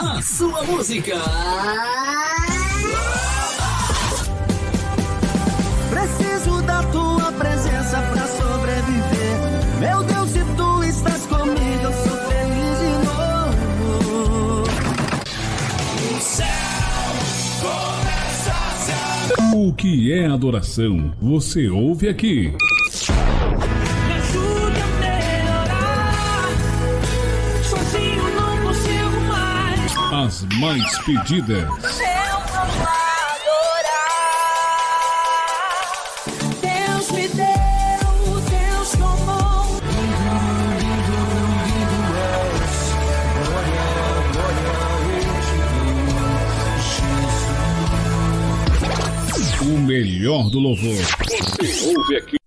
A sua música. Preciso da tua presença pra sobreviver. Meu Deus, se tu estás comigo, eu sou feliz de novo. O céu começa a se O que é adoração? Você ouve aqui. As mais pedidas. Eu vou adorar. Deus me deu, Deus tomou. O melhor do louvor. Você ouve aqui.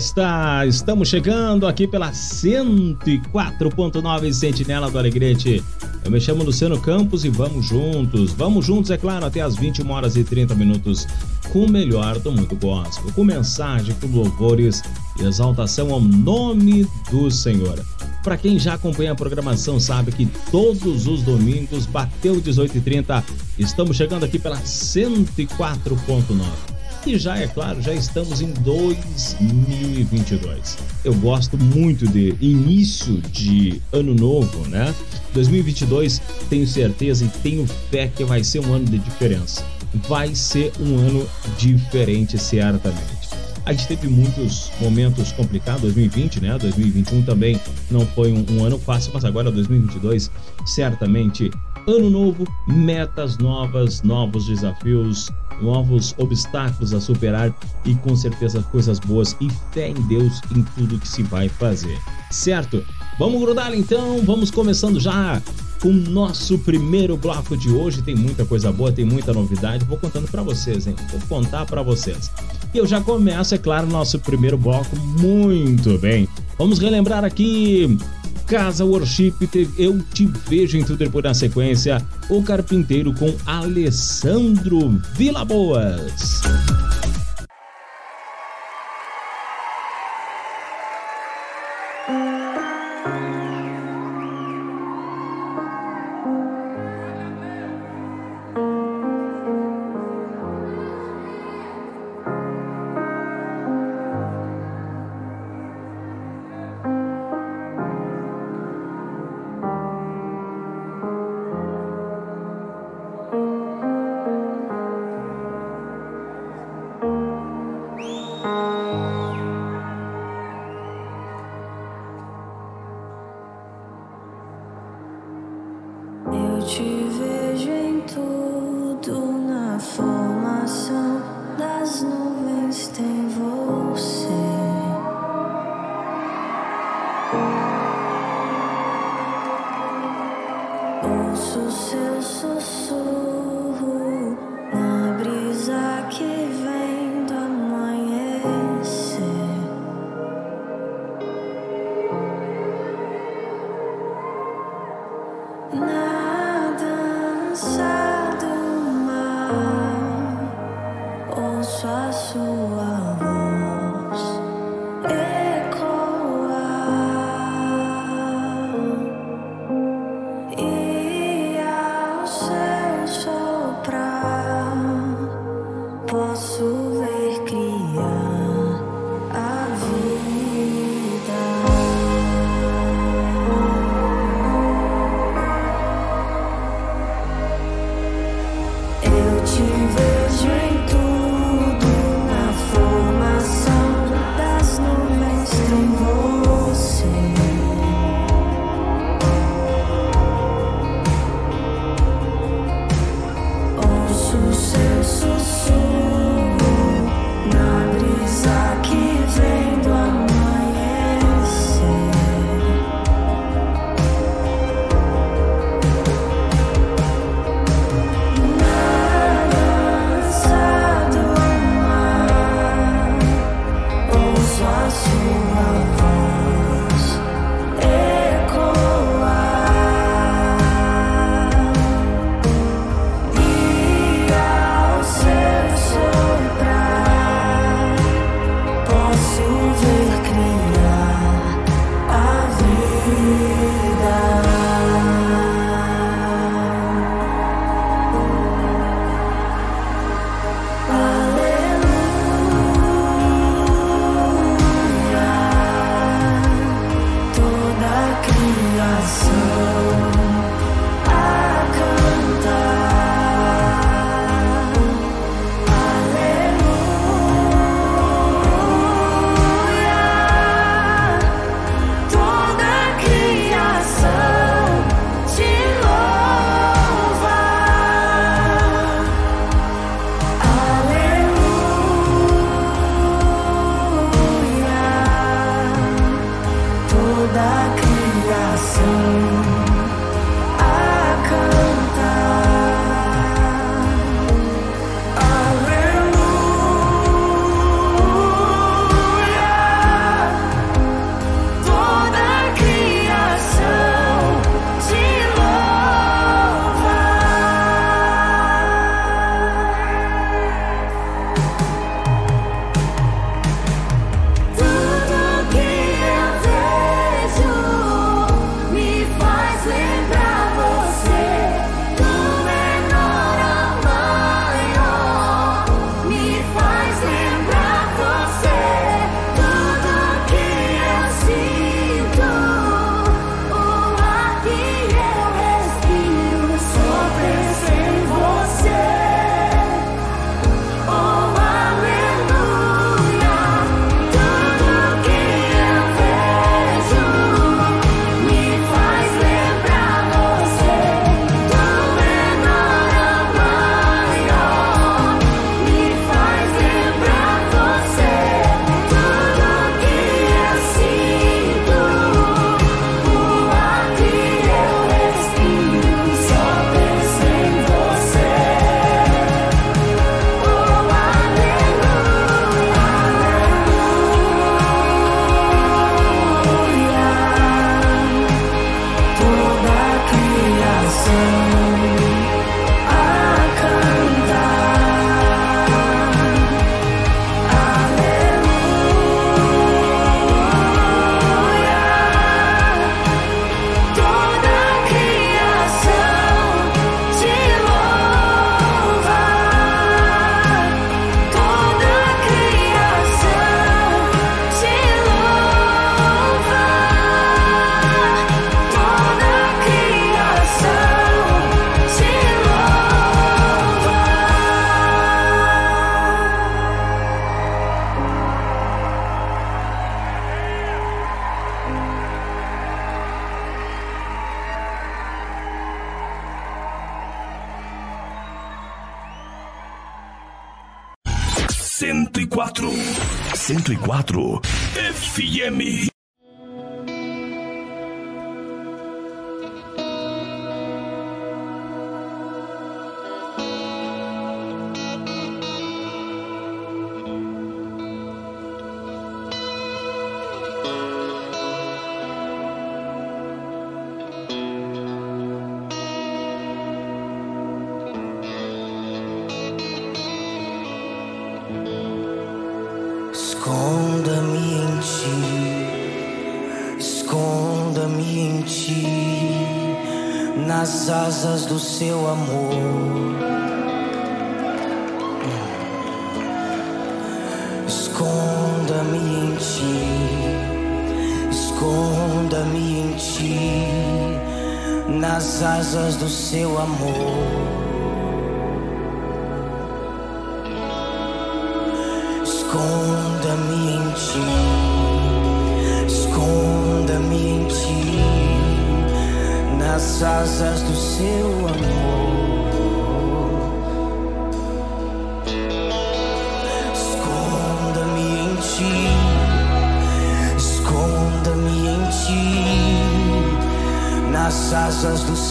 Está, estamos chegando aqui pela 104.9 Sentinela do Alegrete. Eu me chamo Luciano Campos e vamos juntos, vamos juntos, é claro, até as 21 horas e 30 minutos com o melhor do mundo gospel, com mensagem, com louvores e exaltação ao nome do Senhor. Para quem já acompanha a programação sabe que todos os domingos bateu 18h30, estamos chegando aqui pela 104.9. E já é claro, já estamos em 2022. Eu gosto muito de início de ano novo, né? 2022, tenho certeza e tenho fé que vai ser um ano de diferença. Vai ser um ano diferente, certamente. A gente teve muitos momentos complicados, 2020, né? 2021 também não foi um, um ano fácil, mas agora 2022, certamente ano novo, metas novas, novos desafios, novos obstáculos a superar e com certeza coisas boas e fé em Deus em tudo que se vai fazer. Certo? Vamos grudar então, vamos começando já com o nosso primeiro bloco de hoje. Tem muita coisa boa, tem muita novidade. Vou contando para vocês, hein? Vou contar para vocês. E eu já começo, é claro, nosso primeiro bloco muito bem. Vamos relembrar aqui Casa Worship, eu te vejo em tudo depois na sequência. O Carpinteiro com Alessandro Vila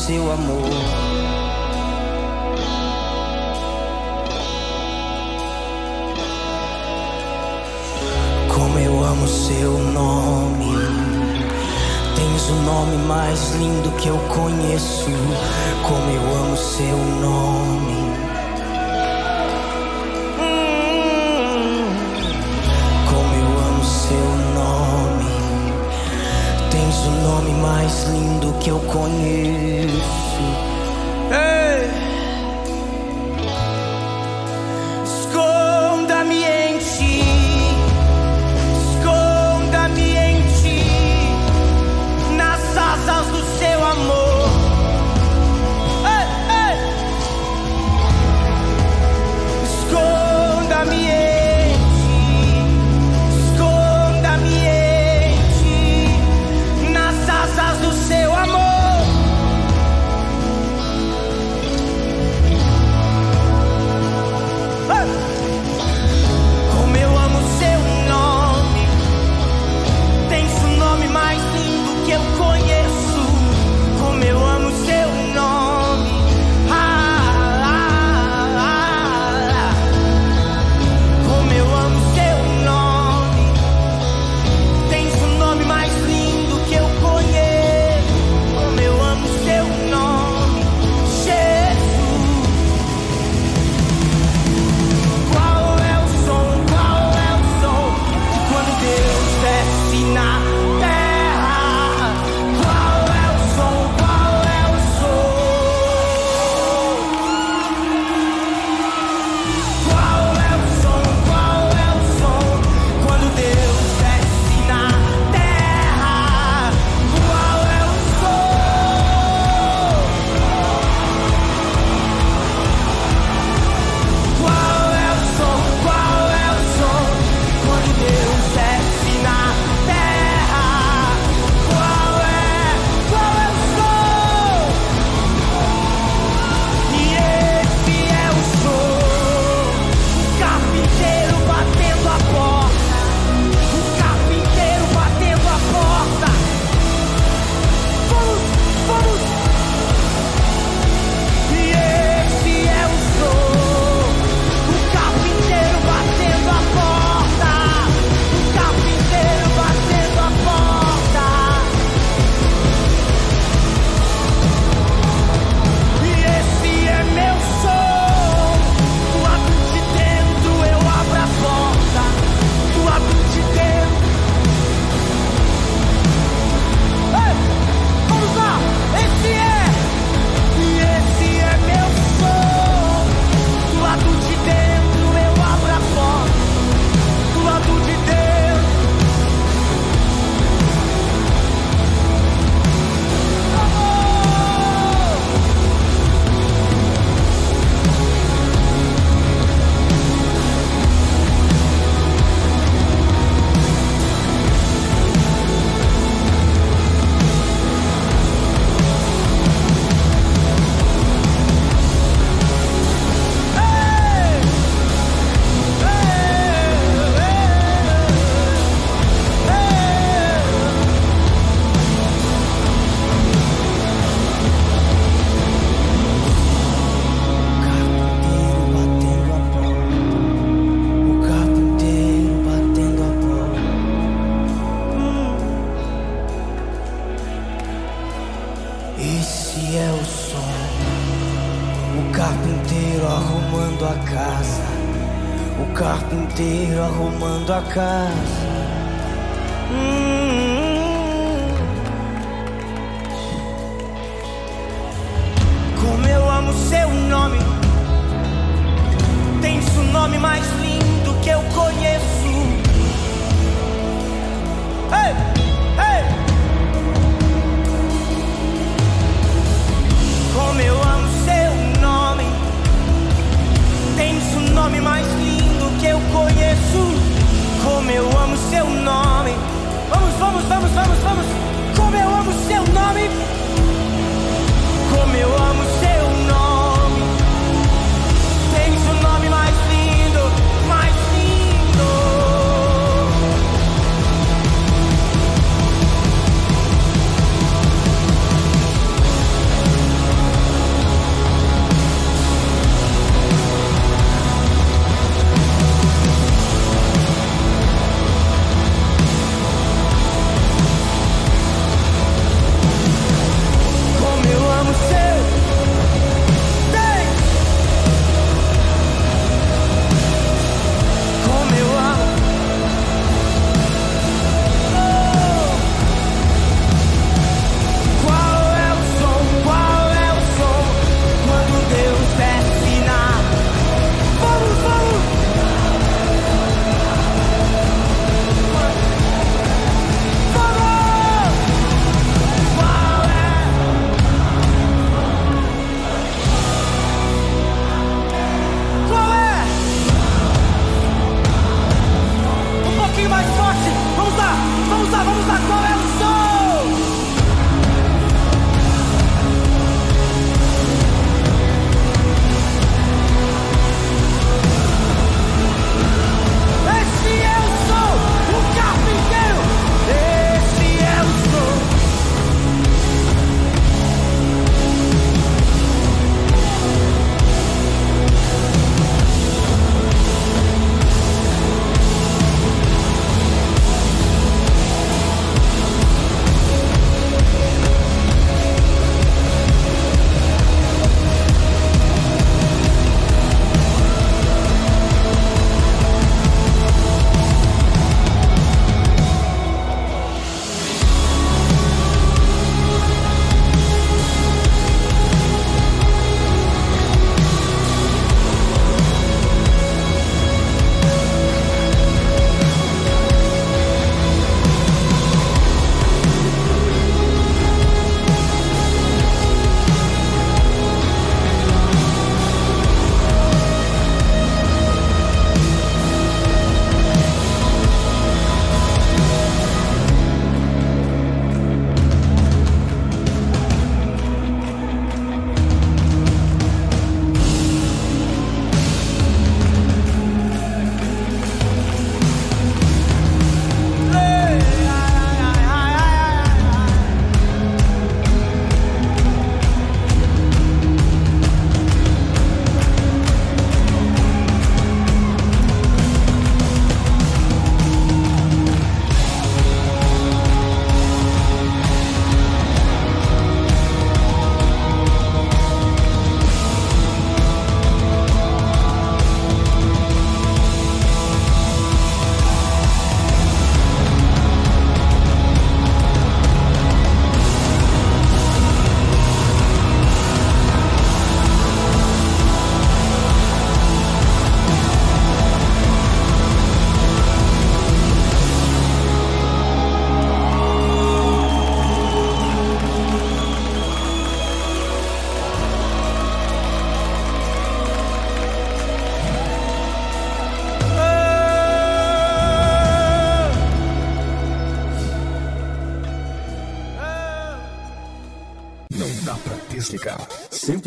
seu amor. Como eu amo seu nome. Tens o nome mais lindo que eu conheço. Como eu amo seu nome.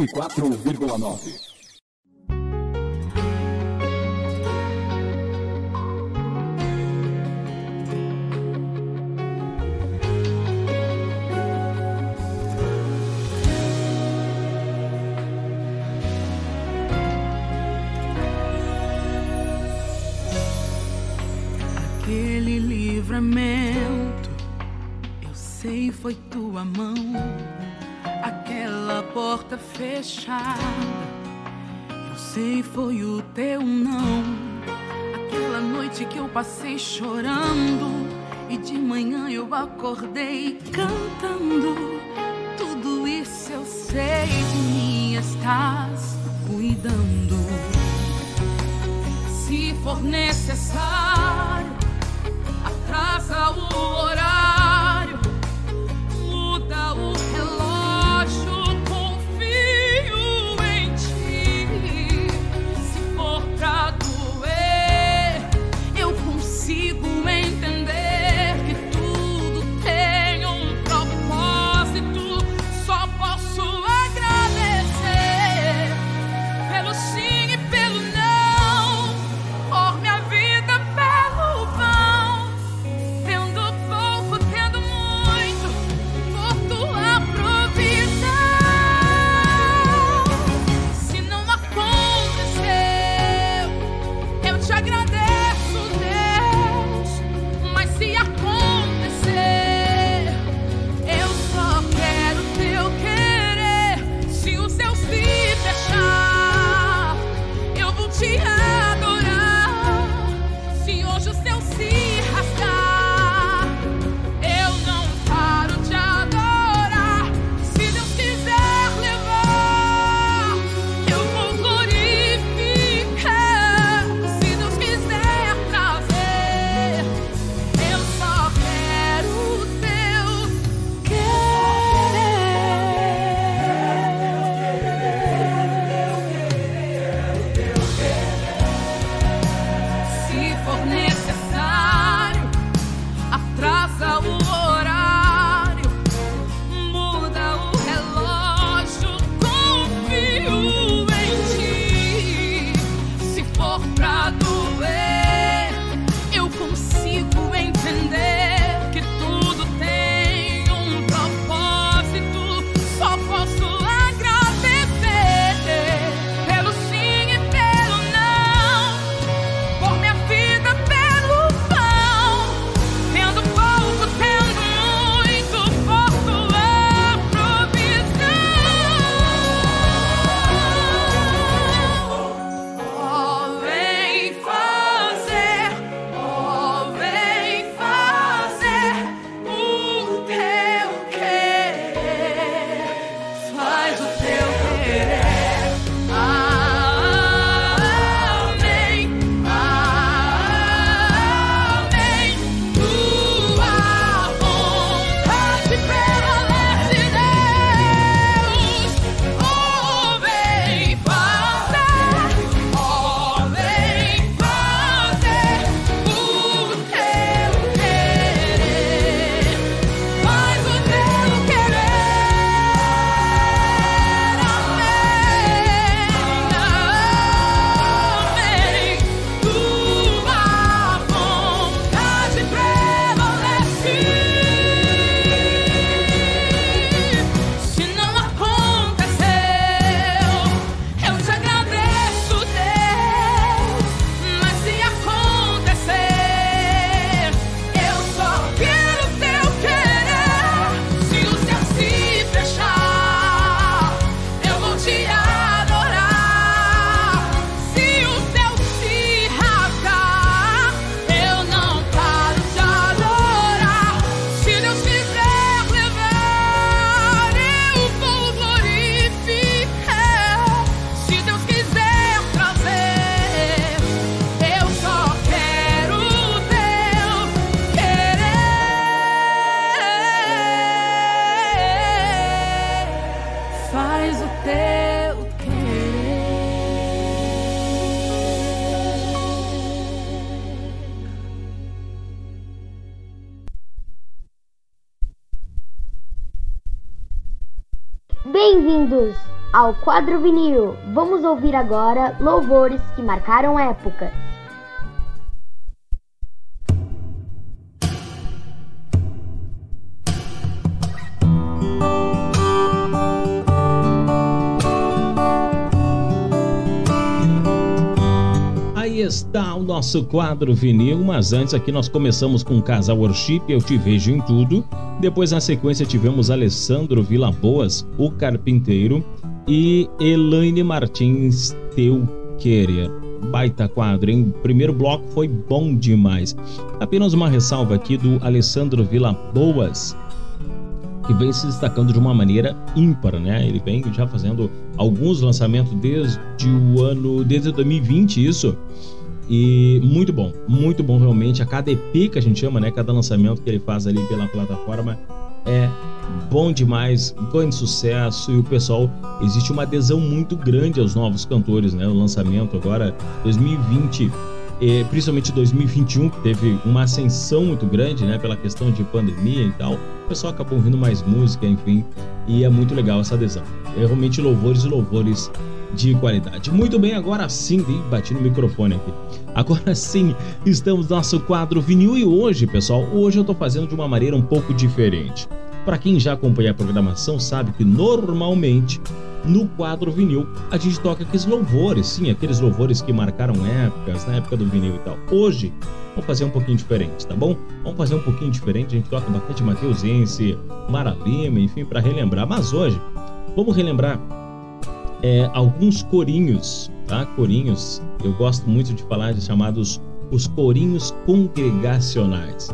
104,9. Bem-vindos ao Quadro Vinil! Vamos ouvir agora louvores que marcaram épocas. nosso quadro vinil, mas antes aqui nós começamos com Casa Worship, Eu Te Vejo em Tudo. Depois, na sequência, tivemos Alessandro Vilaboas, O Carpinteiro, e Elaine Martins, Teu Querer. Baita quadro, hein? O primeiro bloco foi bom demais. Apenas uma ressalva aqui do Alessandro Vilaboas, que vem se destacando de uma maneira ímpar, né? Ele vem já fazendo alguns lançamentos desde o ano, desde 2020, isso e muito bom, muito bom realmente. A cada EP que a gente chama, né? Cada lançamento que ele faz ali pela plataforma é bom demais, grande sucesso e o pessoal existe uma adesão muito grande aos novos cantores, né? O lançamento agora 2020 e principalmente 2021 que teve uma ascensão muito grande, né? Pela questão de pandemia e tal, o pessoal acabou ouvindo mais música, enfim, e é muito legal essa adesão. É realmente louvores e louvores de qualidade. Muito bem, agora sim, bati no microfone aqui. Agora sim, estamos no nosso quadro vinil e hoje, pessoal, hoje eu tô fazendo de uma maneira um pouco diferente. Para quem já acompanha a programação sabe que normalmente no quadro vinil a gente toca aqueles louvores, sim, aqueles louvores que marcaram épocas, na época do vinil e tal. Hoje vamos fazer um pouquinho diferente, tá bom? Vamos fazer um pouquinho diferente, a gente toca bastante Mateusense, Mara Lima, enfim, para relembrar. Mas hoje vamos relembrar é, alguns corinhos, tá? Corinhos, eu gosto muito de falar de chamados os corinhos congregacionais.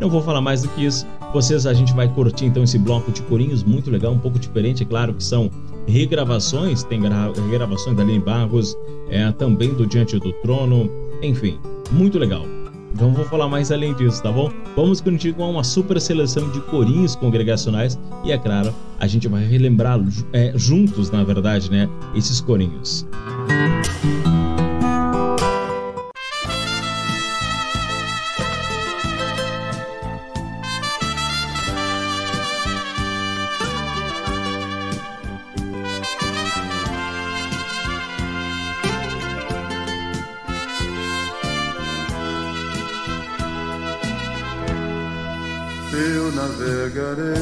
Não vou falar mais do que isso. Vocês, a gente vai curtir então esse bloco de corinhos muito legal, um pouco diferente, é claro que são regravações, tem gra regravações da Aline Barros, é, também do Diante do Trono, enfim, muito legal. Não vou falar mais além disso, tá bom? Vamos curtir com uma super seleção de corinhos congregacionais e, é claro, a gente vai relembrar é, juntos, na verdade, né, esses corinhos. eu that is.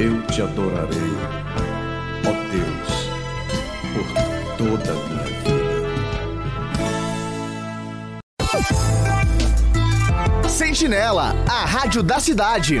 Eu te adorarei, ó Deus, por toda a minha vida. Sentinela, a rádio da cidade.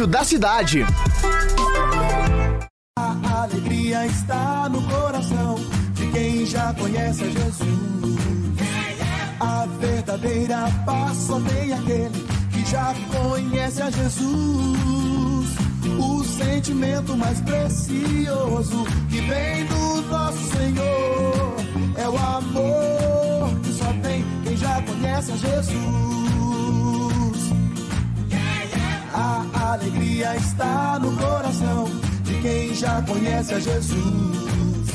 Rádio da cidade. A alegria está no coração de quem já conhece a Jesus. A verdadeira paz só tem aquele que já conhece a Jesus. O sentimento mais precioso que vem do nosso Senhor é o amor que só tem quem já conhece a Jesus. Alegria está no coração de quem já conhece a Jesus.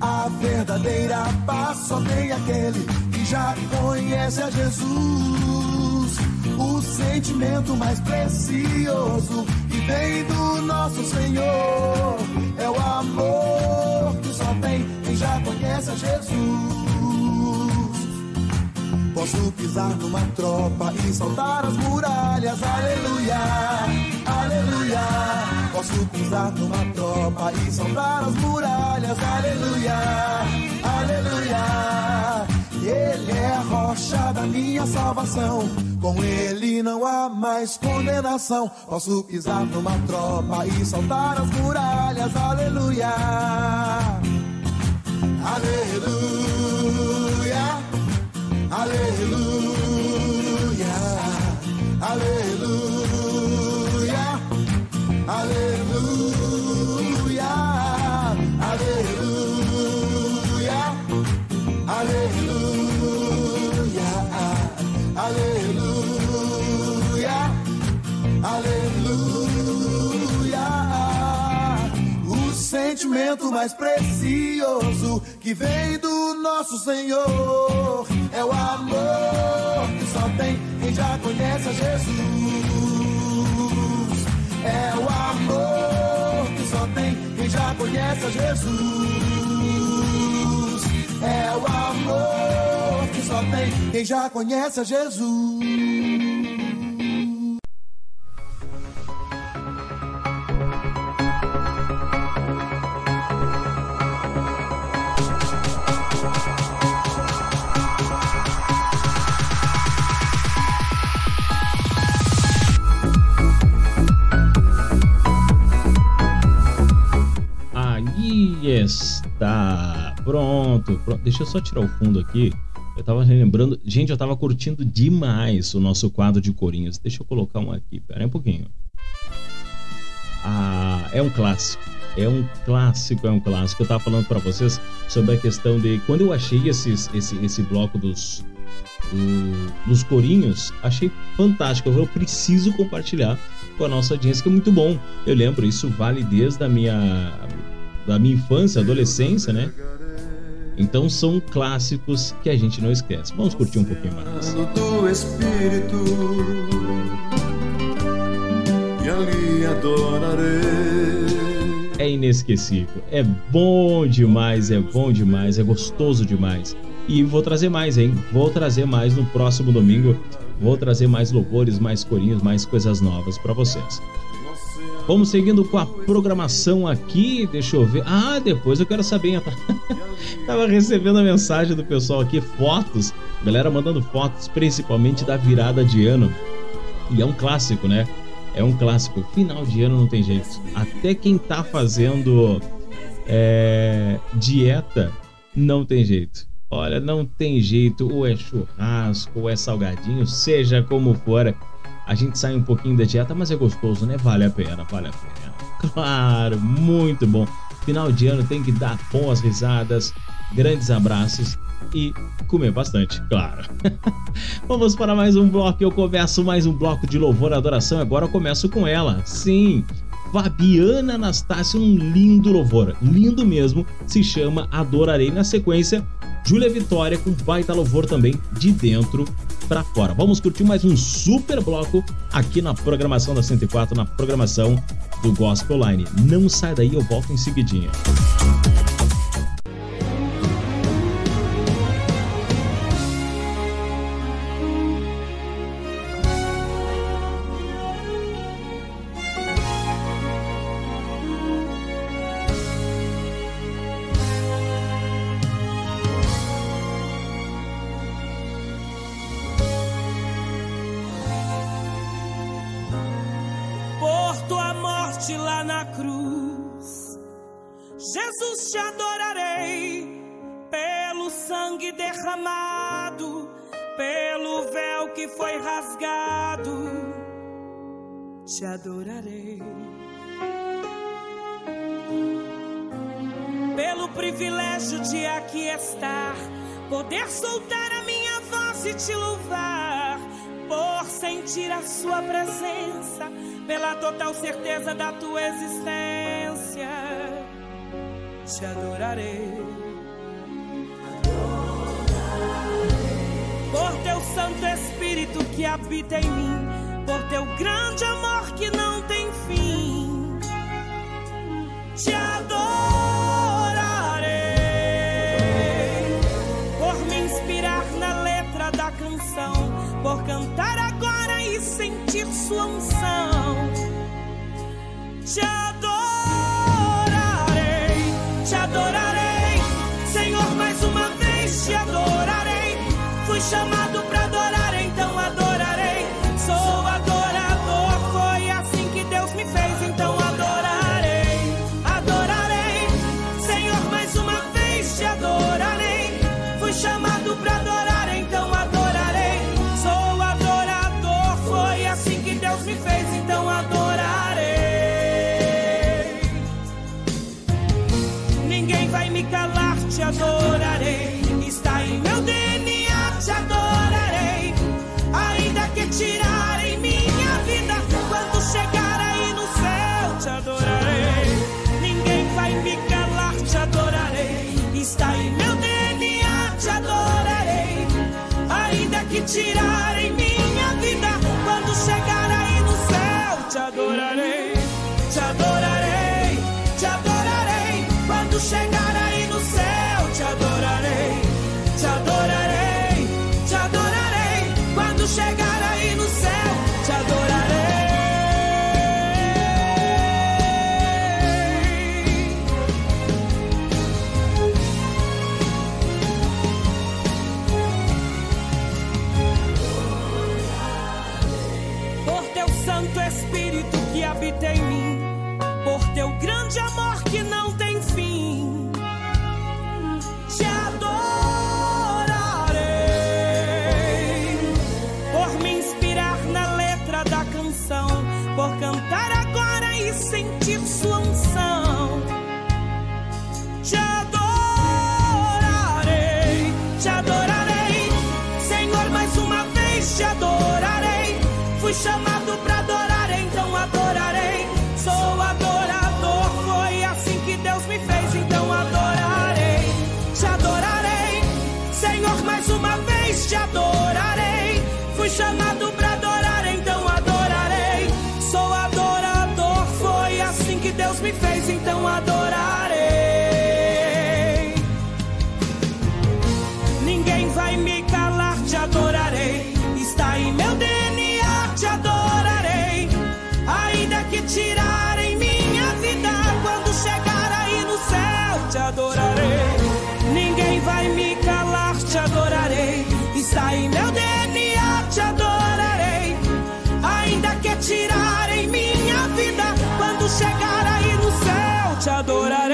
A verdadeira paz só tem aquele que já conhece a Jesus. O sentimento mais precioso que vem do nosso Senhor é o amor que só tem quem já conhece a Jesus. Posso pisar numa tropa e saltar as muralhas, aleluia, aleluia. Posso pisar numa tropa e saltar as muralhas, aleluia, aleluia. Ele é a rocha da minha salvação, com ele não há mais condenação. Posso pisar numa tropa e saltar as muralhas, aleluia, aleluia. Sentimento mais precioso que vem do nosso Senhor é o amor que só tem quem já conhece a Jesus. É o amor que só tem quem já conhece a Jesus. É o amor que só tem quem já conhece a Jesus. Pronto, pronto. Deixa eu só tirar o fundo aqui. Eu tava lembrando. Gente, eu tava curtindo demais o nosso quadro de corinhos. Deixa eu colocar um aqui. Pera aí um pouquinho. Ah, é um clássico. É um clássico, é um clássico. Eu tava falando para vocês sobre a questão de quando eu achei esses, esse, esse bloco dos, do- dos corinhos, achei fantástico. Eu preciso compartilhar com a nossa audiência, que é muito bom. Eu lembro, isso vale desde a minha, da minha infância, adolescência, né? Então são clássicos que a gente não esquece. Vamos curtir um pouquinho mais. do Espírito e ali adorarei. É inesquecível. É bom demais, é bom demais, é gostoso demais. E vou trazer mais, hein? Vou trazer mais no próximo domingo. Vou trazer mais louvores, mais corinhos, mais coisas novas para vocês. Vamos seguindo com a programação aqui. Deixa eu ver. Ah, depois eu quero saber. Tava recebendo a mensagem do pessoal aqui, fotos. Galera mandando fotos, principalmente da virada de ano. E é um clássico, né? É um clássico. Final de ano não tem jeito. Até quem tá fazendo é, dieta não tem jeito. Olha, não tem jeito. Ou é churrasco, ou é salgadinho, seja como for. A gente sai um pouquinho da dieta, mas é gostoso, né? Vale a pena, vale a pena. Claro, muito bom. Final de ano tem que dar boas risadas, grandes abraços e comer bastante, claro. Vamos para mais um bloco. Eu começo mais um bloco de louvor e adoração. Agora eu começo com ela. Sim, Fabiana Anastácio, um lindo louvor, lindo mesmo. Se chama Adorarei. Na sequência, Júlia Vitória com baita louvor também de dentro para fora. Vamos curtir mais um super bloco aqui na programação da 104, na programação do Gospel Line. Não sai daí, eu volto em seguidinha. por adorarei. Pelo privilégio de aqui estar, poder soltar a minha voz e te louvar, por sentir a sua presença, pela total certeza da tua existência. Te adorarei. Por teu Santo Espírito que habita em mim, por teu grande amor que não tem fim. Te adorarei por me inspirar na letra da canção, por cantar agora e sentir sua unção. Te adorarei, te adorarei, Senhor, mais uma vez te adorarei. Fui chamado Ainda adorar.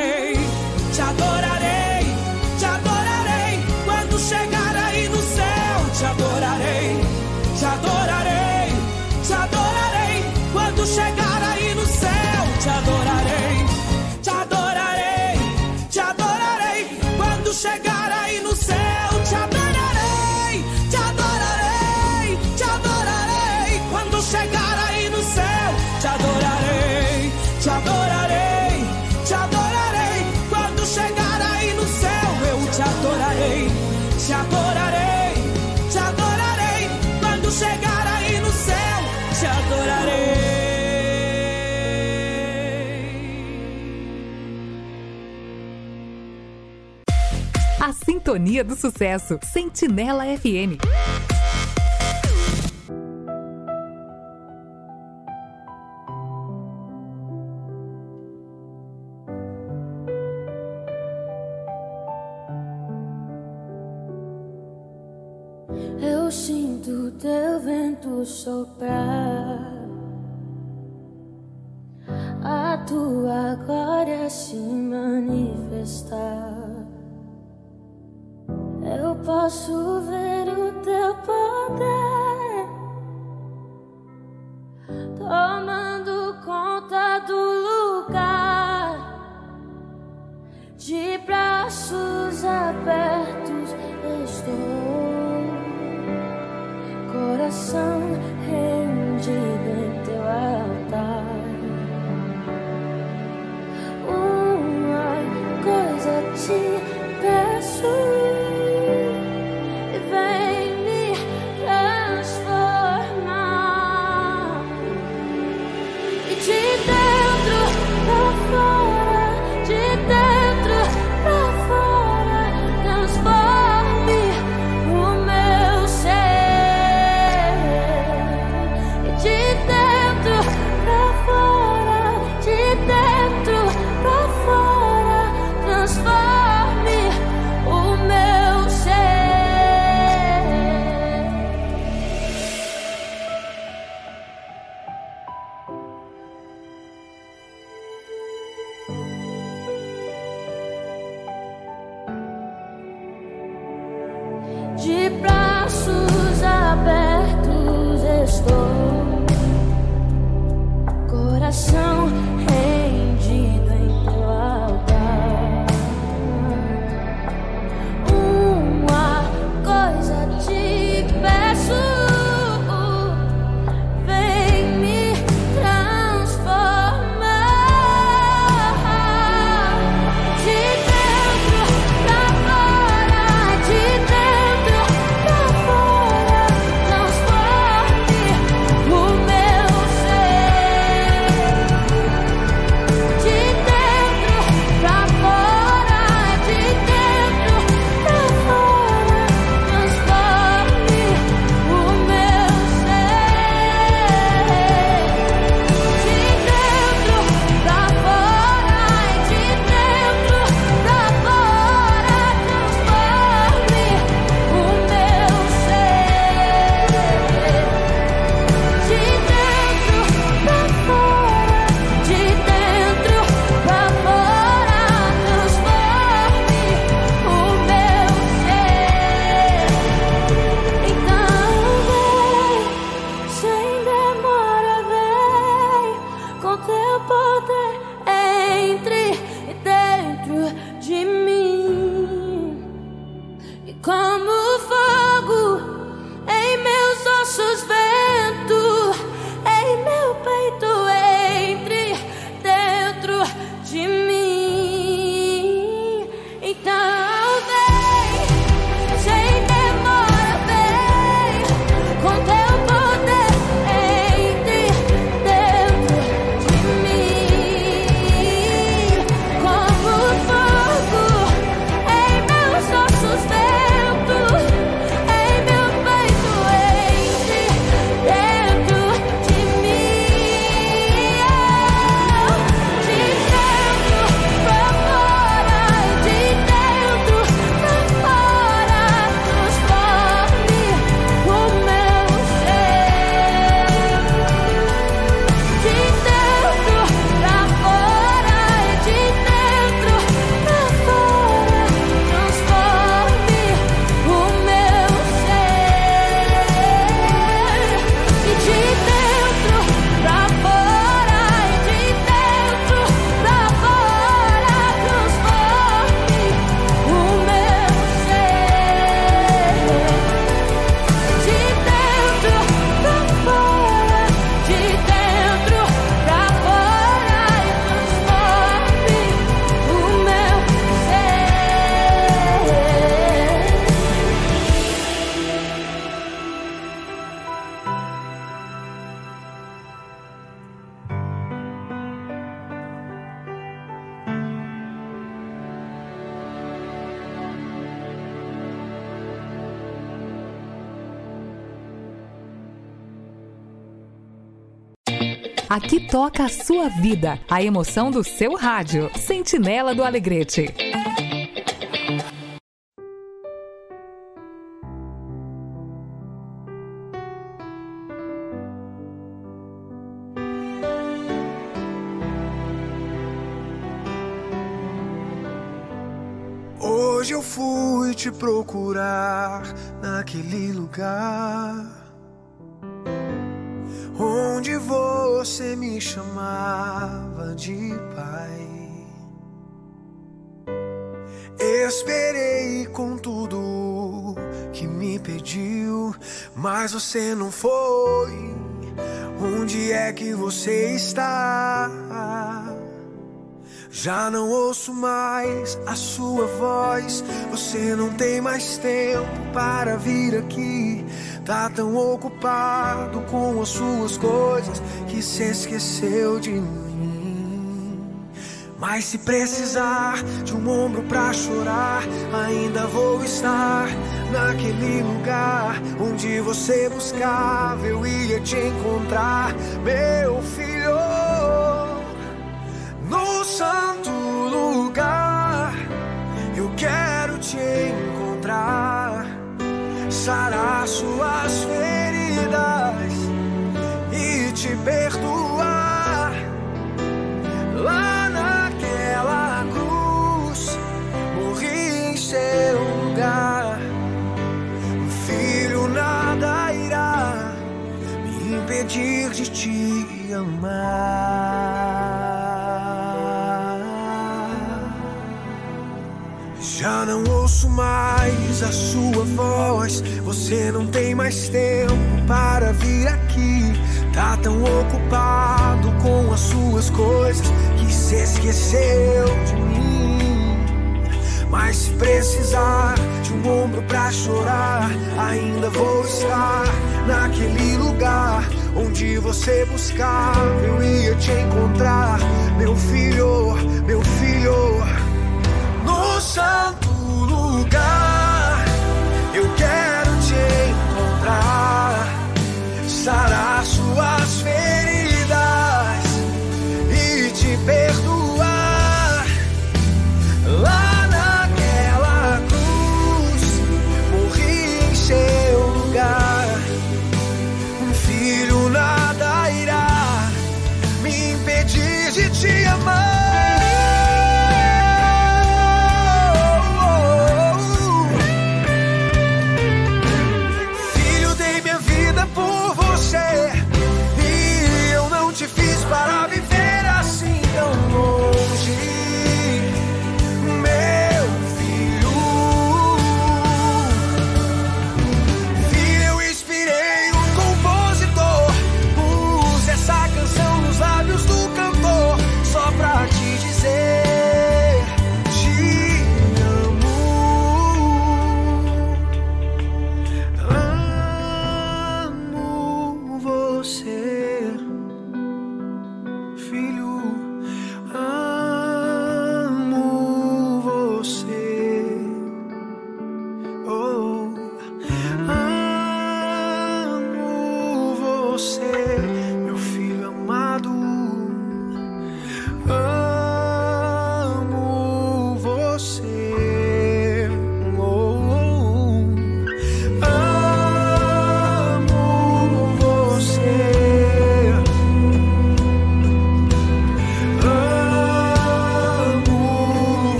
A sintonia do sucesso. Sentinela FM. Eu sinto teu vento soprar. A tua glória se manifestar. Eu posso ver o teu poder tomando conta do lugar de braços abertos. Estou, coração rendido em teu altar. Uma coisa te peço. Aqui toca a sua vida, a emoção do seu rádio. Sentinela do Alegrete. Hoje eu fui te procurar naquele lugar você me chamava de pai. Esperei com tudo que me pediu, mas você não foi. Onde é que você está? Já não ouço mais a sua voz. Você não tem mais tempo para vir aqui. Tá tão ocupado com as suas coisas que se esqueceu de mim. Mas se precisar de um ombro pra chorar, ainda vou estar naquele lugar onde você buscava. Eu ia te encontrar, meu filho no santo sarar suas feridas e te perdoar. Lá naquela cruz, morri em seu lugar. Filho, nada irá me impedir de te amar. Já não ouço mais a sua voz. Você não tem mais tempo para vir aqui. Tá tão ocupado com as suas coisas que se esqueceu de mim. Mas se precisar de um ombro pra chorar, ainda vou estar naquele lugar onde você buscava. Eu ia te encontrar, meu filho, meu filho, santo lugar. Eu quero te encontrar, sarar suas feridas e te perdoar.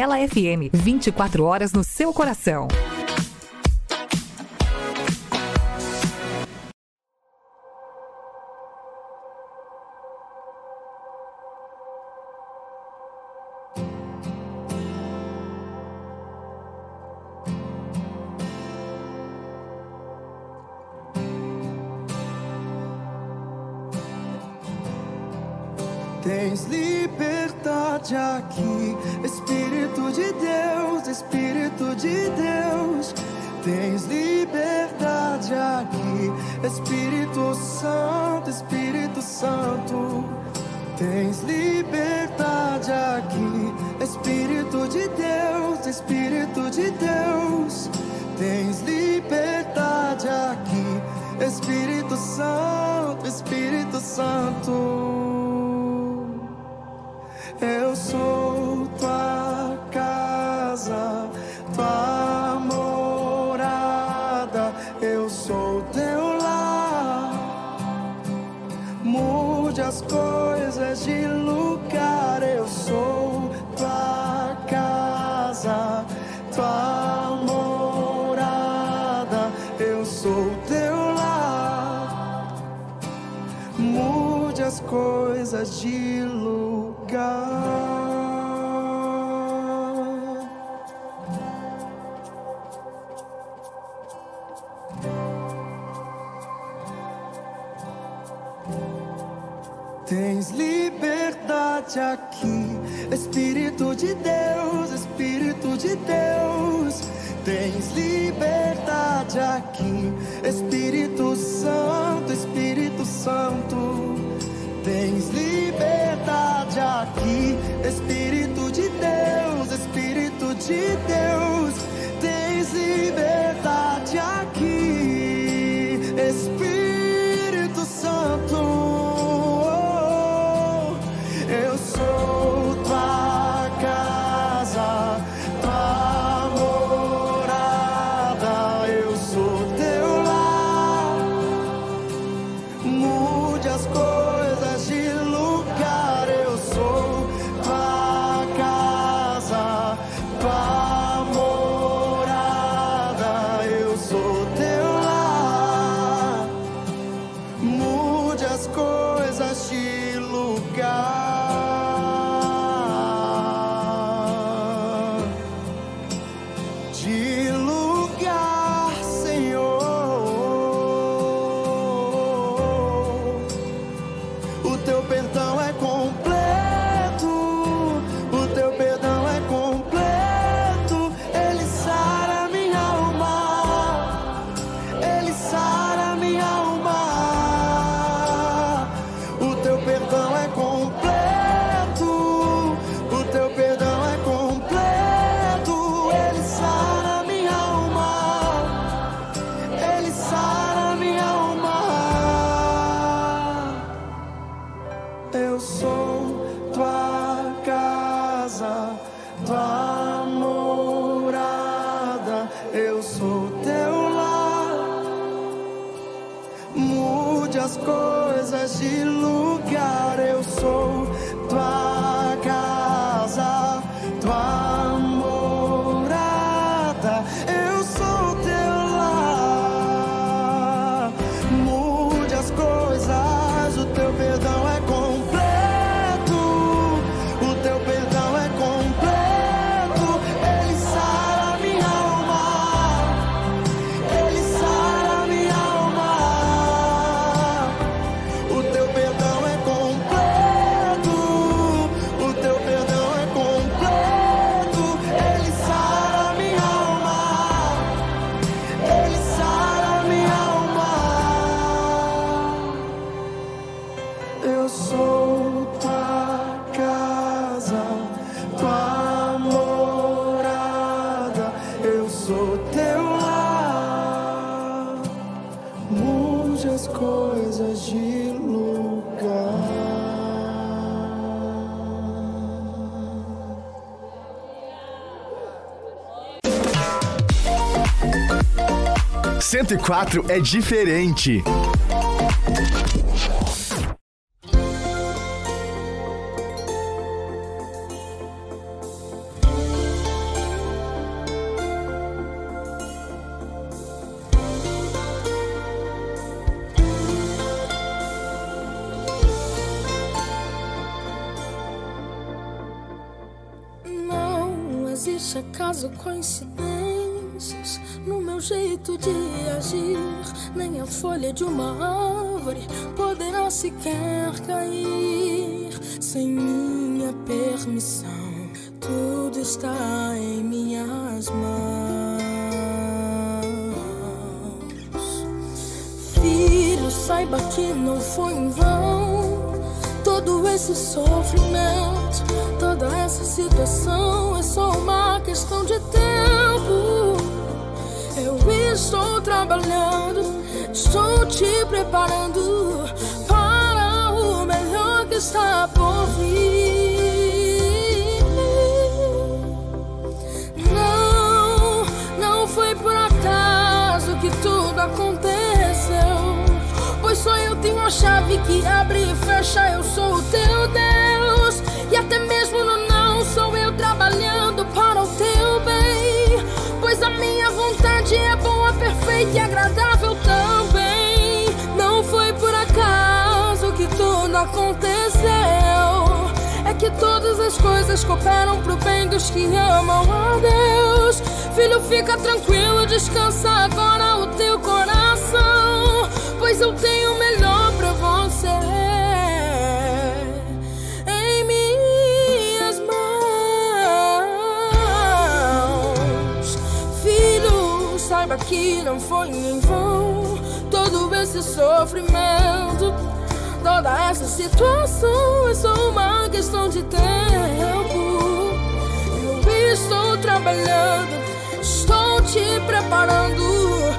Sentinela FM, 24 horas no seu coração. Espírito Santo, Espírito Santo, eu sou. mudas de lugar. Tens liberdade aqui, Espírito de Deus, Espírito de Deus. Tens liberdade aqui, Espírito Santo, Espírito Santo aqui. Espírito de Deus, Espírito de Deus, tens liberdade aqui. 104 é diferente. folha de uma árvore poderá sequer cair sem minha permissão. Tudo está em minhas mãos. Filho, saiba que não foi em vão todo esse sofrimento, toda essa situação é só uma questão de tempo. Eu estou trabalhando estou te preparando para o melhor que está por vir. Não, não foi por acaso que tudo aconteceu. Pois só eu tenho a chave que abre e fecha. Eu sou o teu Deus. Perfeita e agradável também. Não foi por acaso que tudo aconteceu. É que todas as coisas cooperam pro bem dos que amam a Deus. Filho, fica tranquilo, descansa agora o teu coração. Pois eu tenho o melhor pra você. Não foi em vão todo esse sofrimento. Toda essa situação é só uma questão de tempo. Eu estou trabalhando, estou te preparando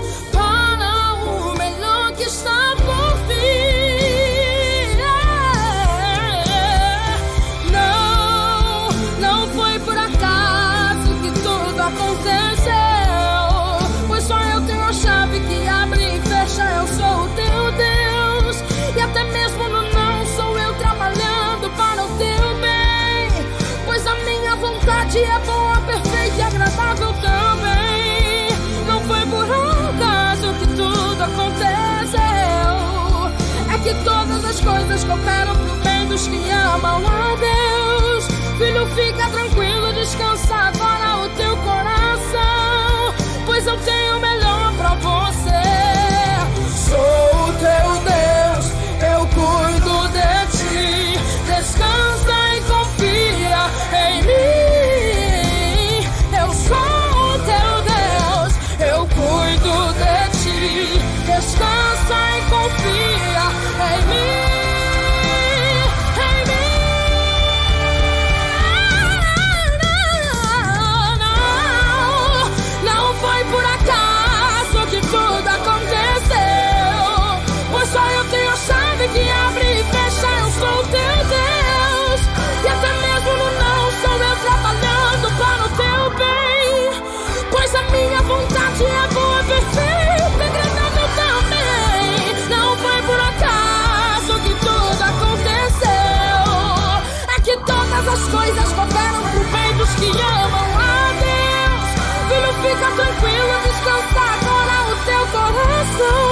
coisas cooperam pro bem dos que amam a Deus. Filho, fica tranquilo, descansa descansa agora o teu coração.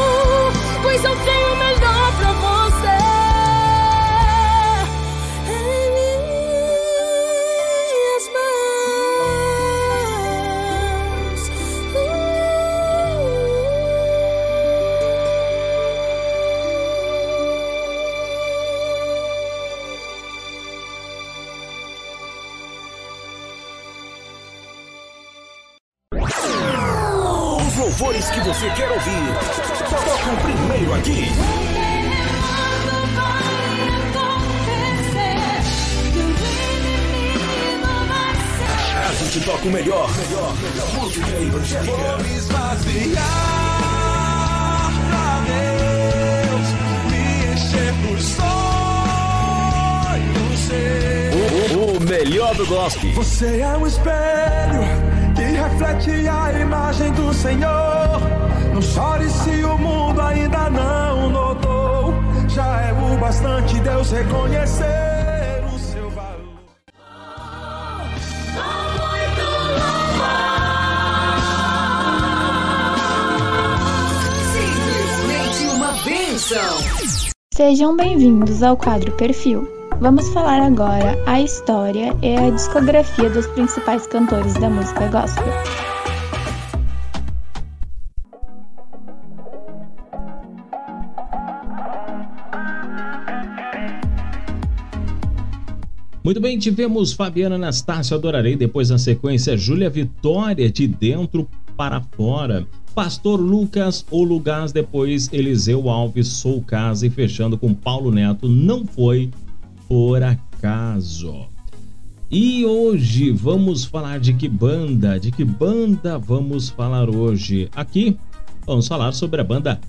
Toca o melhor. melhor, melhor música evangélica. Vou me esvaziar pra Deus, me encher por sonhos O, o melhor do gospel. Você é um espelho que reflete a imagem do Senhor. Não chore se o mundo ainda não notou. Já é o bastante Deus reconhecer Sejam bem-vindos ao quadro Perfil. Vamos falar agora a história e a discografia dos principais cantores da música gospel. Muito bem, tivemos Fabiana Anastácio Adorarei, depois na sequência Júlia Vitória de dentro para fora. Pastor Lucas Olugás, depois Eliseu Alves Sou Casa e fechando com Paulo Neto, não foi por acaso. E hoje vamos falar de que banda? De que banda vamos falar hoje? Aqui vamos falar sobre a banda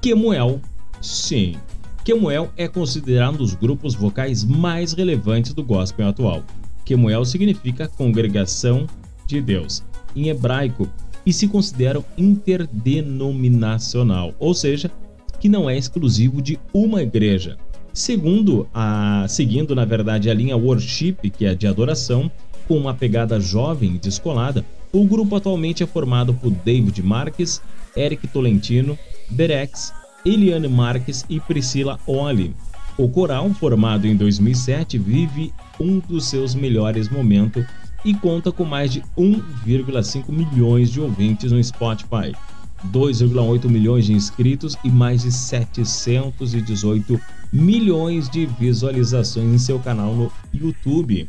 Kemuel. Sim, Kemuel é considerado um dos grupos vocais mais relevantes do gospel atual. Kemuel significa congregação de Deus em hebraico e se considera interdenominacional, ou seja, que não é exclusivo de uma igreja. Segundo a, seguindo na verdade a linha worship, que é de adoração, com uma pegada jovem e descolada, o grupo atualmente é formado por David Marques, Eric Tolentino, Berex, Eliane Marques e Priscila Oli. O coral, formado em 2007, vive um dos seus melhores momentos e conta com mais de 1,5 milhões de ouvintes no Spotify, 2,8 milhões de inscritos e mais de 718 milhões de visualizações em seu canal no YouTube.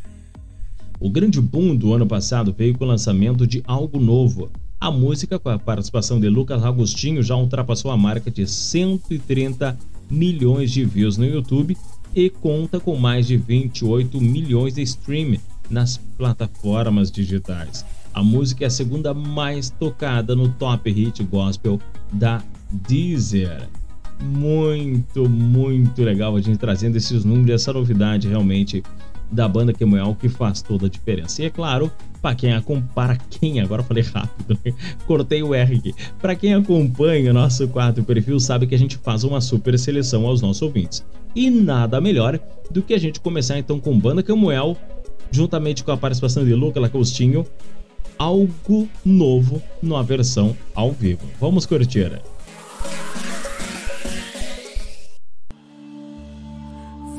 O grande boom do ano passado veio com o lançamento de algo novo. A música, com a participação de Lucas Agostinho, já ultrapassou a marca de 130 milhões de views no YouTube e conta com mais de 28 milhões de streams nas plataformas digitais. A música é a segunda mais tocada no Top Hit Gospel da Deezer. Muito, muito legal a gente trazendo esses números, essa novidade realmente da banda Kemuel que faz toda a diferença. E é claro, para quem acompanha, quem agora falei rápido, né? cortei o R aqui. Para quem acompanha o nosso quadro perfil, sabe que a gente faz uma super seleção aos nossos ouvintes. E nada melhor do que a gente começar então com banda Kemuel juntamente com a participação de Luca Lacostinho, algo novo numa versão ao vivo. Vamos curtir.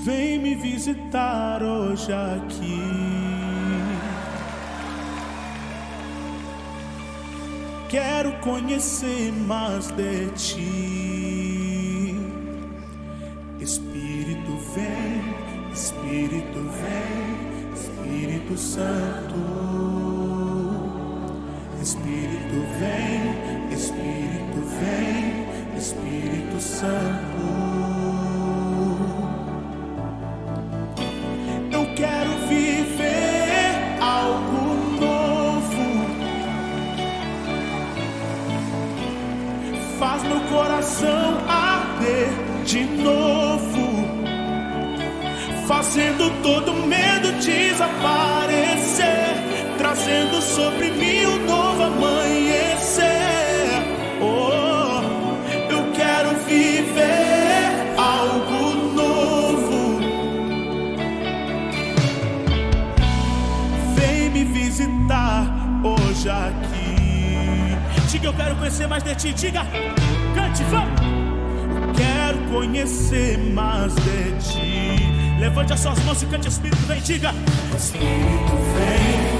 Vem me visitar hoje aqui. Quero conhecer mais de ti. Espírito vem, Espírito Espírito Santo. Espírito vem, Espírito vem, Espírito Santo. Eu quero viver algo novo. Faz meu coração arder de novo, fazendo todo medo desaparecer, trazendo sobre mim um novo amanhecer. Oh, eu quero viver algo novo. Vem me visitar hoje aqui. Diga, eu quero conhecer mais de ti. Diga, cante, vamos. Quero conhecer mais de ti. Levante as suas mãos e cante, Espírito vem, diga. Espírito vem,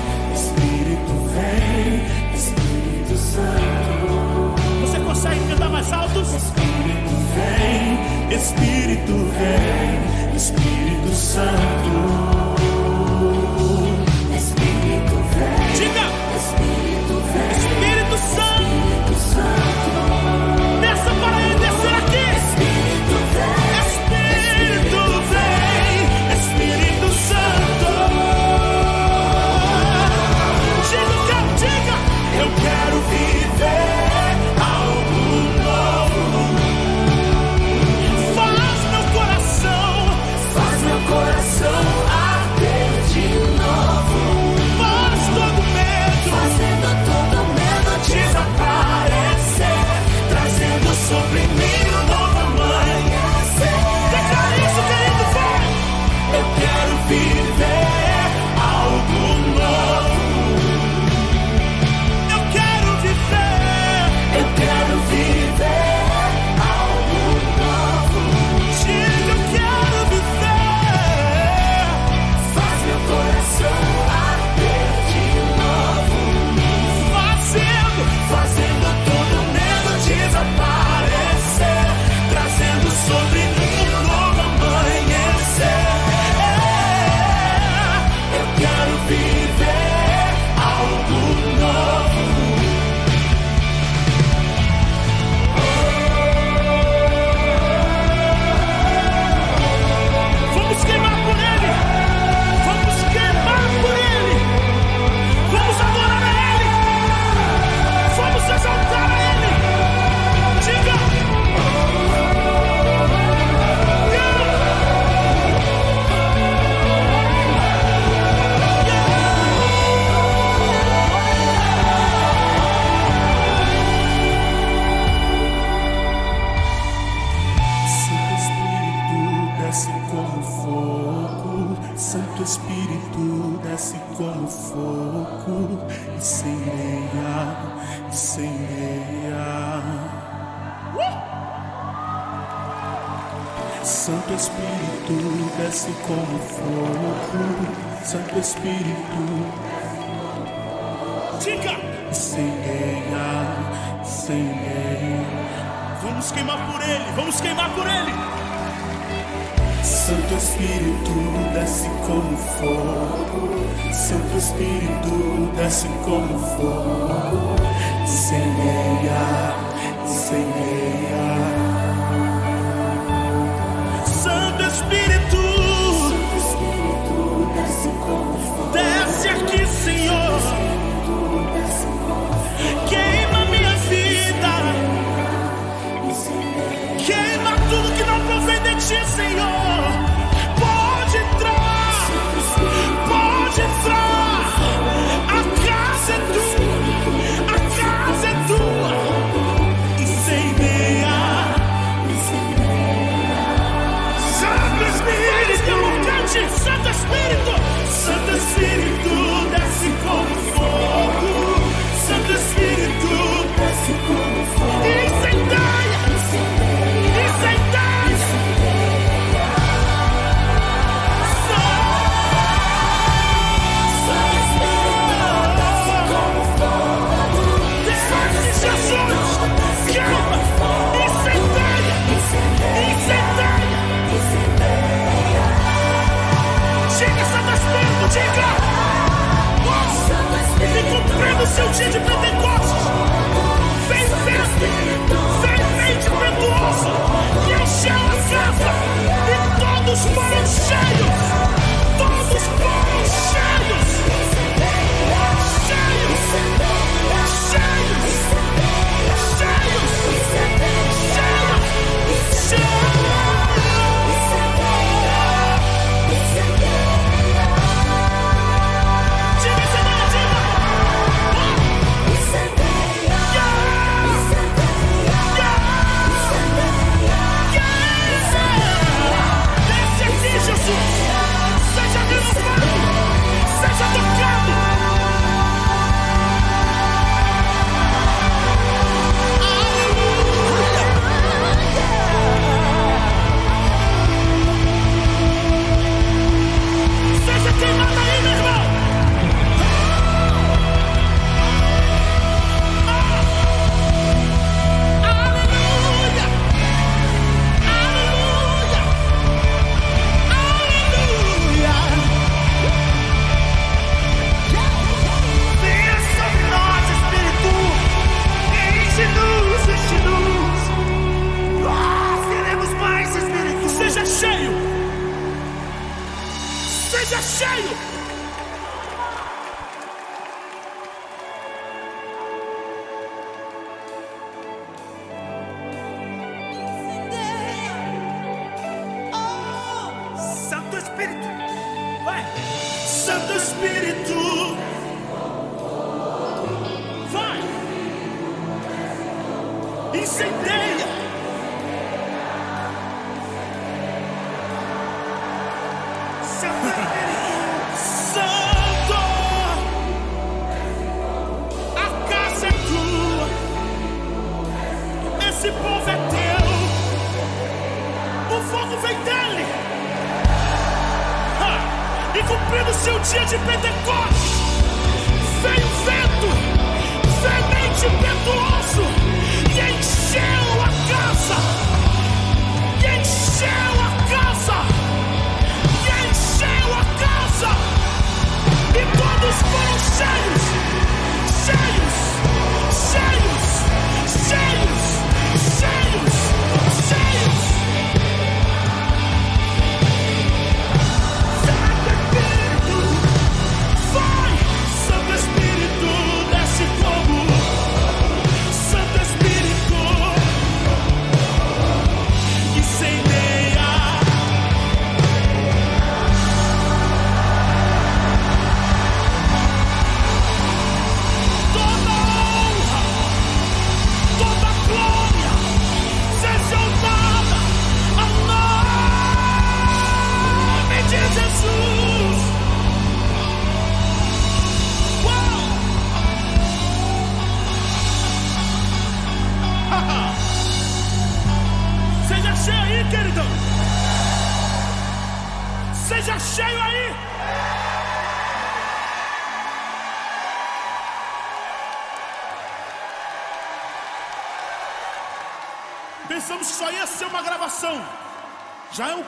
vem, Espírito Santo. Você consegue cantar mais alto? Espírito vem, Espírito vem, Espírito Santo. Espírito vem. Diga. Espírito vem. Espírito Santo. Espírito Santo. como fogo, Santo Espírito. Diga! sem incendeia. Vamos queimar por ele, vamos queimar por ele. Santo Espírito desce como fogo, Santo Espírito desce como fogo, sem enganar, sem incendeia. всех кил! no seu dia de Pentecostes. Vem vento, vem mente impetuosa, e encheu a casa, e todos foram cheios.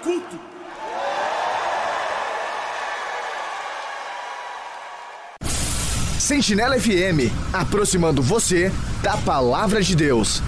Culto. Sentinela FM, aproximando você da palavra de Deus.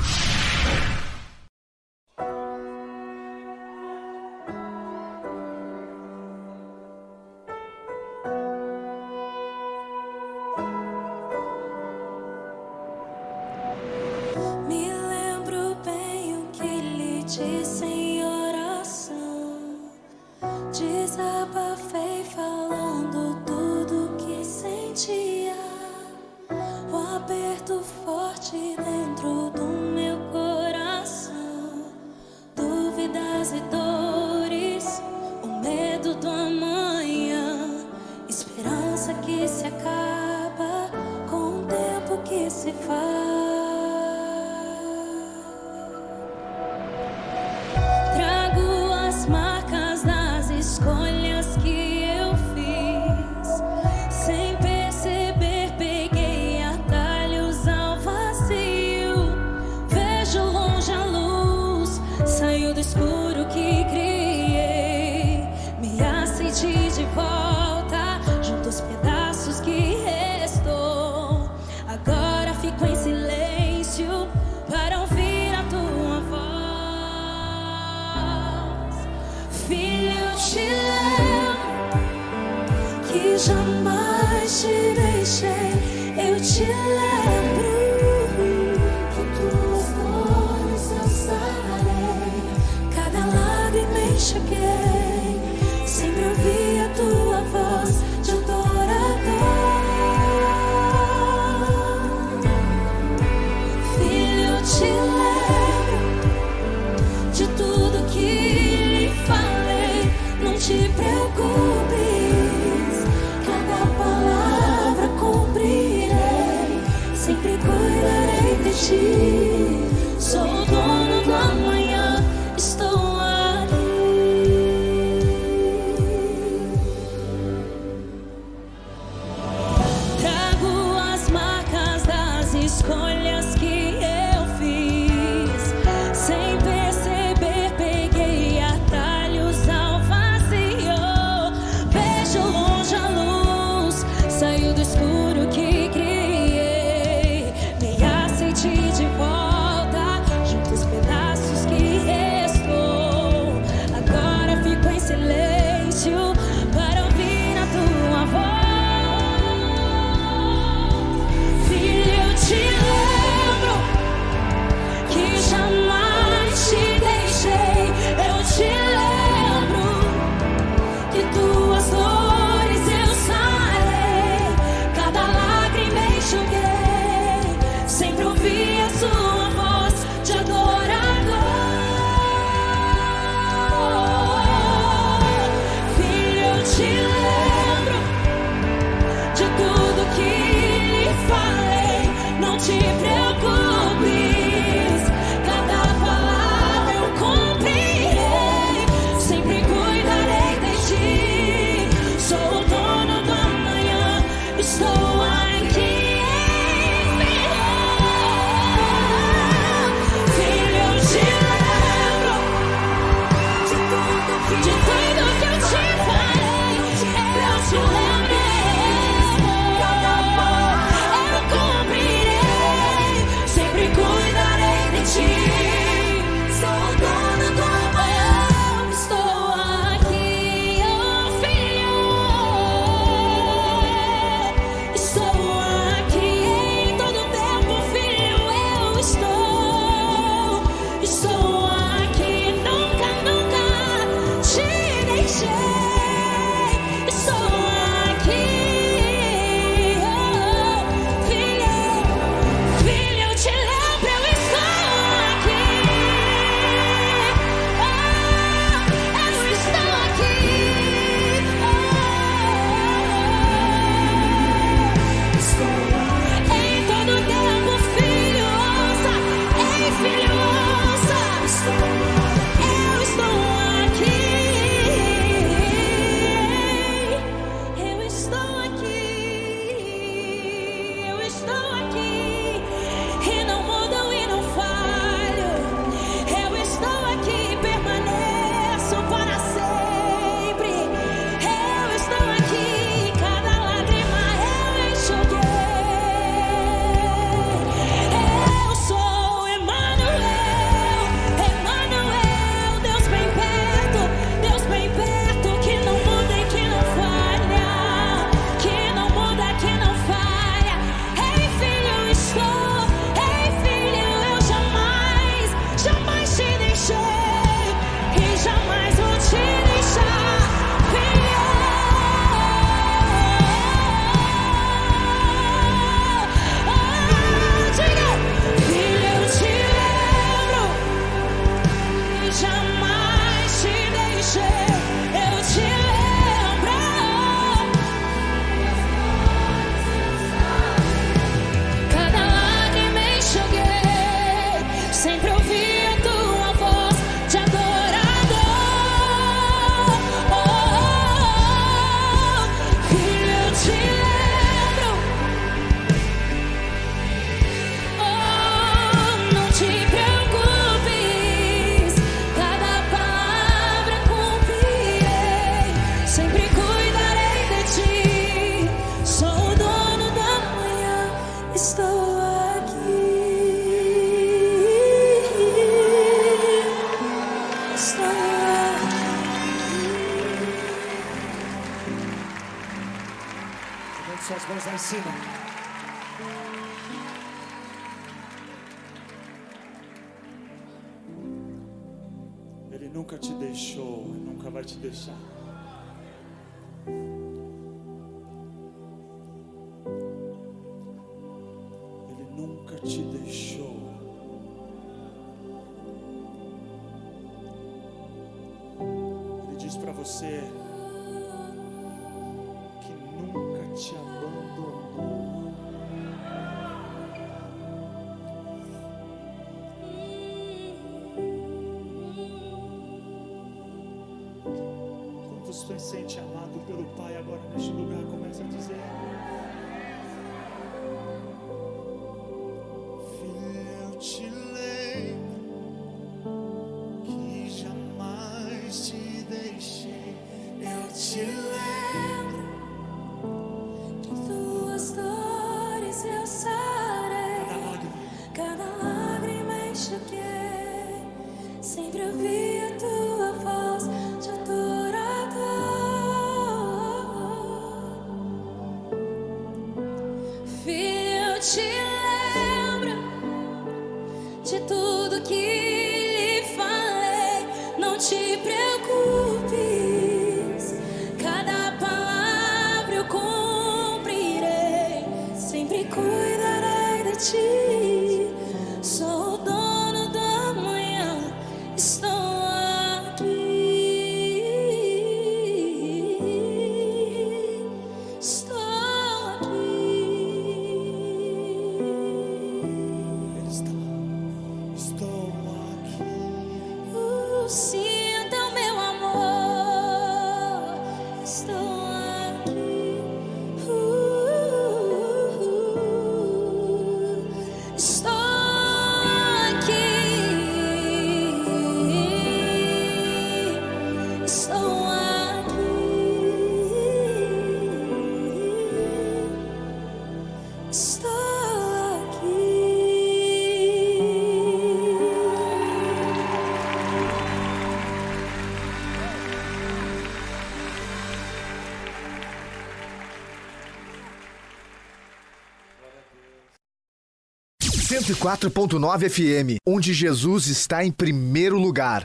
104.9 FM, onde Jesus está em primeiro lugar.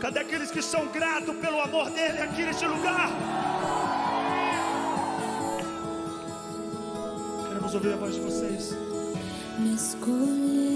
Cadê aqueles que são gratos pelo amor dele aqui neste lugar? Queremos ouvir a voz de vocês. Me escolher.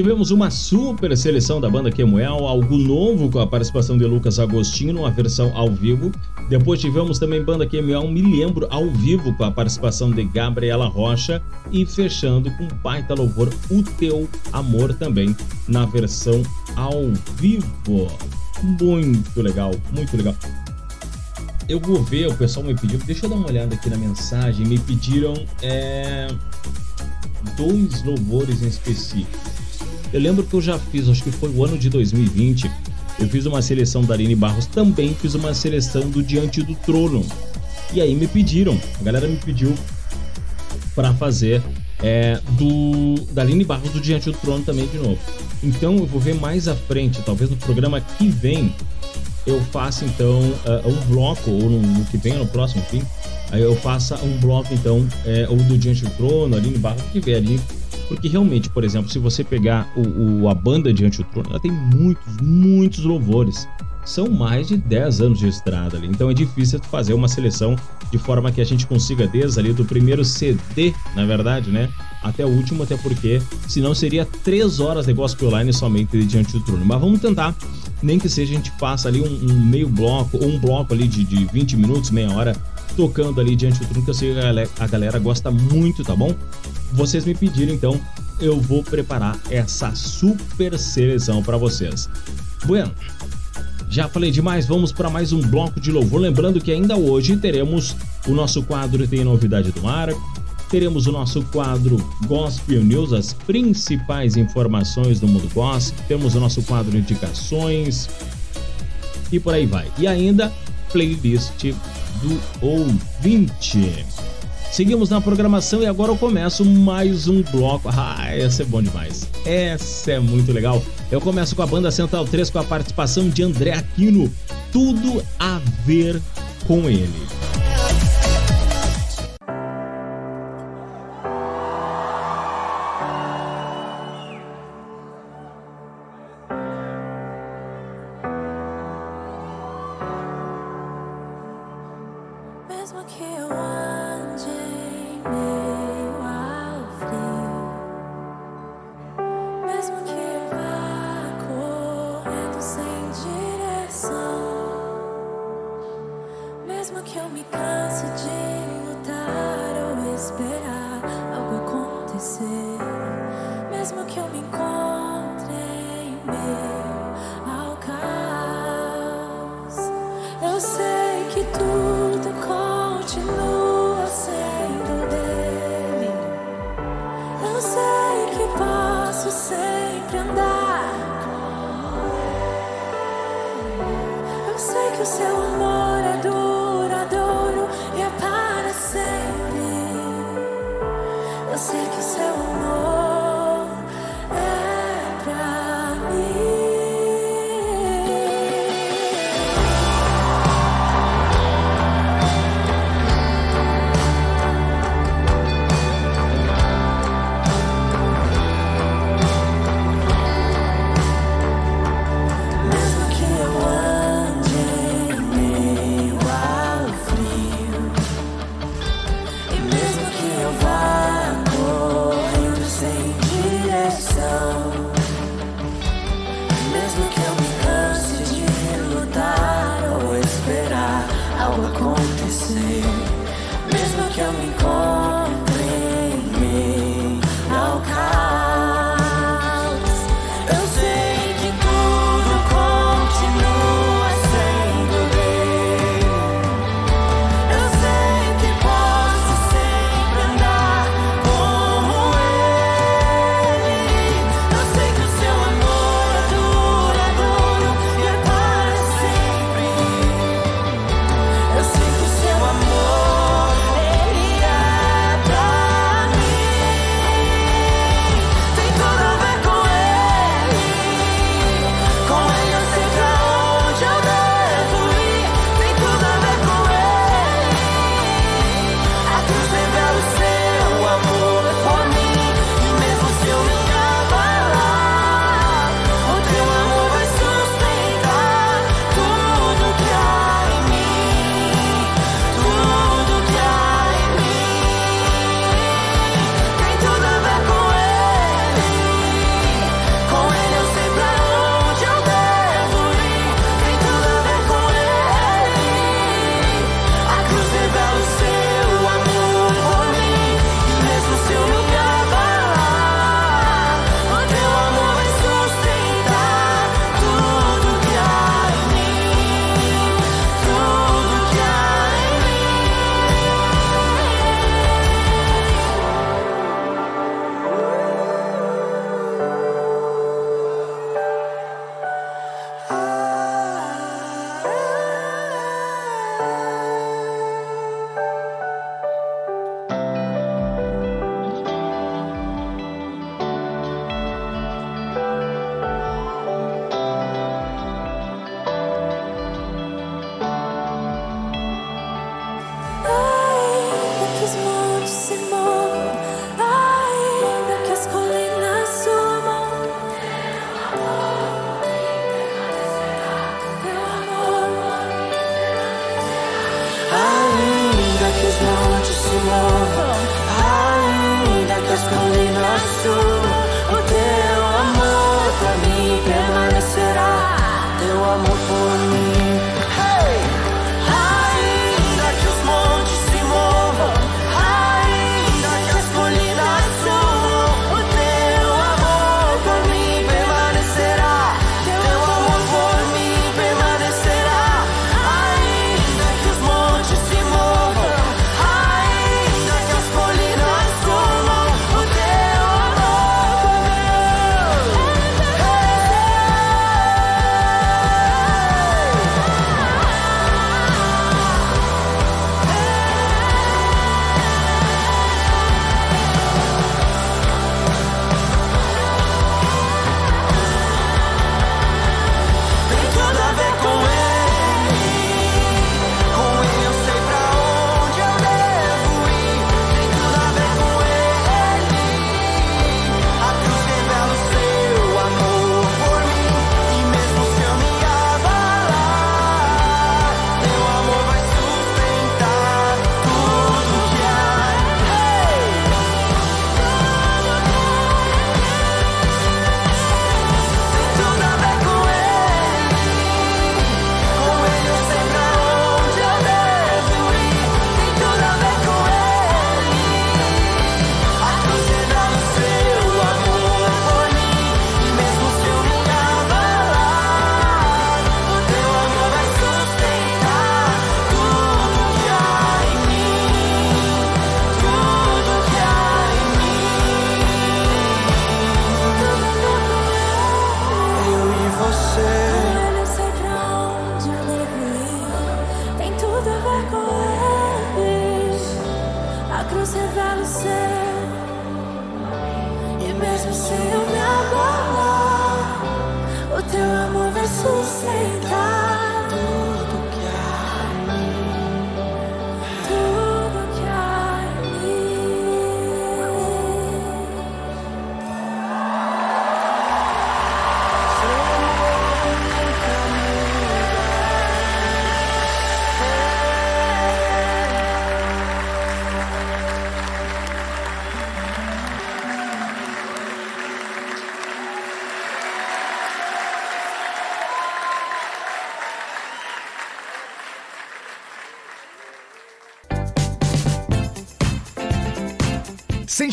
Tivemos uma super seleção da banda Kemuel, algo novo com a participação de Lucas Agostino, a versão ao vivo. Depois tivemos também banda Kemuel Me Lembro ao vivo com a participação de Gabriela Rocha e fechando com baita louvor O Teu Amor também na versão ao vivo. Muito legal, muito legal. Eu vou ver, o pessoal me pediu, deixa eu dar uma olhada aqui na mensagem, me pediram é, dois louvores em específico. Eu lembro que eu já fiz, acho que foi o ano de 2020, eu fiz uma seleção da Aline Barros, também fiz uma seleção do Diante do Trono. E aí me pediram, a galera me pediu para fazer é, do da Aline Barros do Diante do Trono também de novo. Então eu vou ver mais à frente, talvez no programa que vem eu faça então uh, um bloco, ou no, no, que vem, no próximo, enfim, aí eu faça um bloco então, é, ou do Diante do Trono, Aline Barros, que vier ali porque realmente, por exemplo, se você pegar o, o, a banda Diante do Trono, ela tem muitos, muitos louvores. São mais de 10 anos de estrada ali. Então é difícil fazer uma seleção de forma que a gente consiga desde ali do primeiro CD, na verdade, né? Até o último, até porque senão seria 3 horas de gospel line somente Diante do Trono. Mas vamos tentar, nem que seja a gente passa ali um, um meio bloco ou um bloco ali de, de 20 minutos, meia hora, tocando ali Diante do Trono, que eu sei que a galera, a galera gosta muito, tá bom? vocês me pediram, então eu vou preparar essa super seleção para vocês. Bueno, já falei demais, vamos para mais um bloco de louvor. Lembrando que ainda hoje teremos o nosso quadro Tem Novidade do Mar, teremos o nosso quadro Gospel News, as principais informações do mundo gospel, temos o nosso quadro Indicações e por aí vai. E ainda playlist do ouvinte. Seguimos na programação e agora eu começo mais um bloco. Ah, essa é bom demais. Essa é muito legal. Eu começo com a banda Central 3 com a participação de André Aquino. Tudo a ver com ele.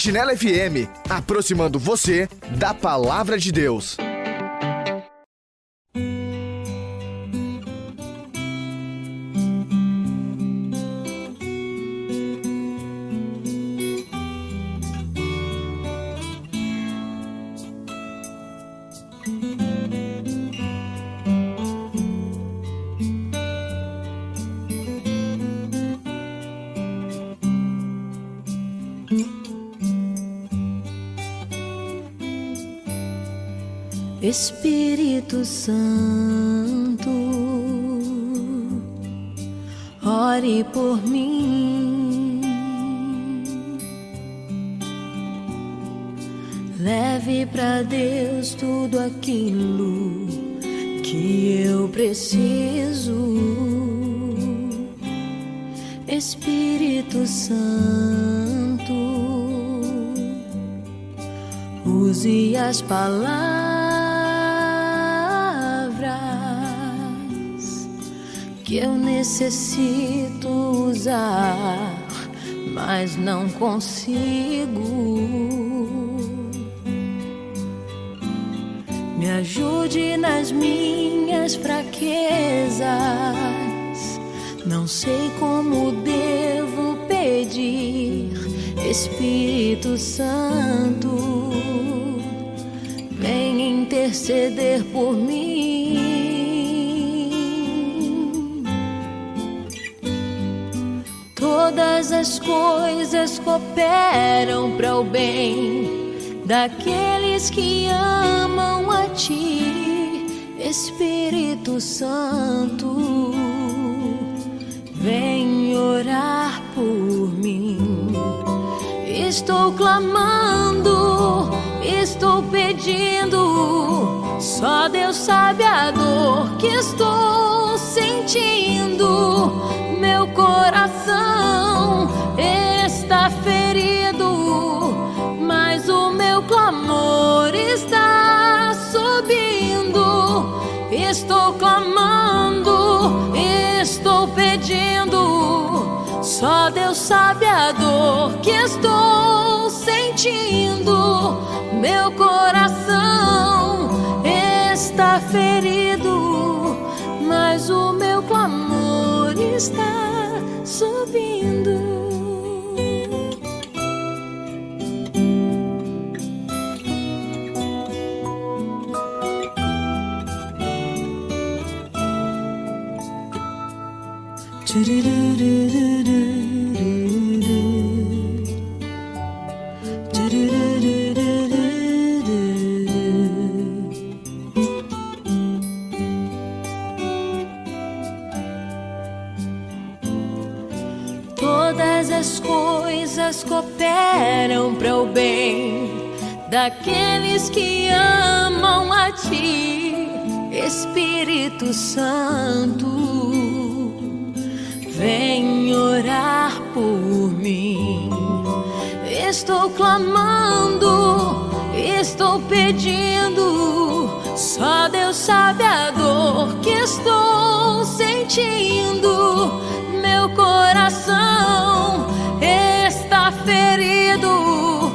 Sentinela FM, aproximando você da palavra de Deus. Necessito usar, mas não consigo. Me ajude nas minhas fraquezas. Não sei como devo pedir, Espírito Santo, vem interceder por mim. Cooperam para o bem daqueles que amam a Ti, Espírito Santo. Sabe a dor que estou sentindo. Meu coração está ferido, mas o meu clamor está subindo. Coisas cooperam para o bem daqueles que amam a Ti, Espírito Santo. Vem orar por mim. Estou clamando, estou pedindo. Só Deus sabe a dor que estou sentindo. Meu coração ferido,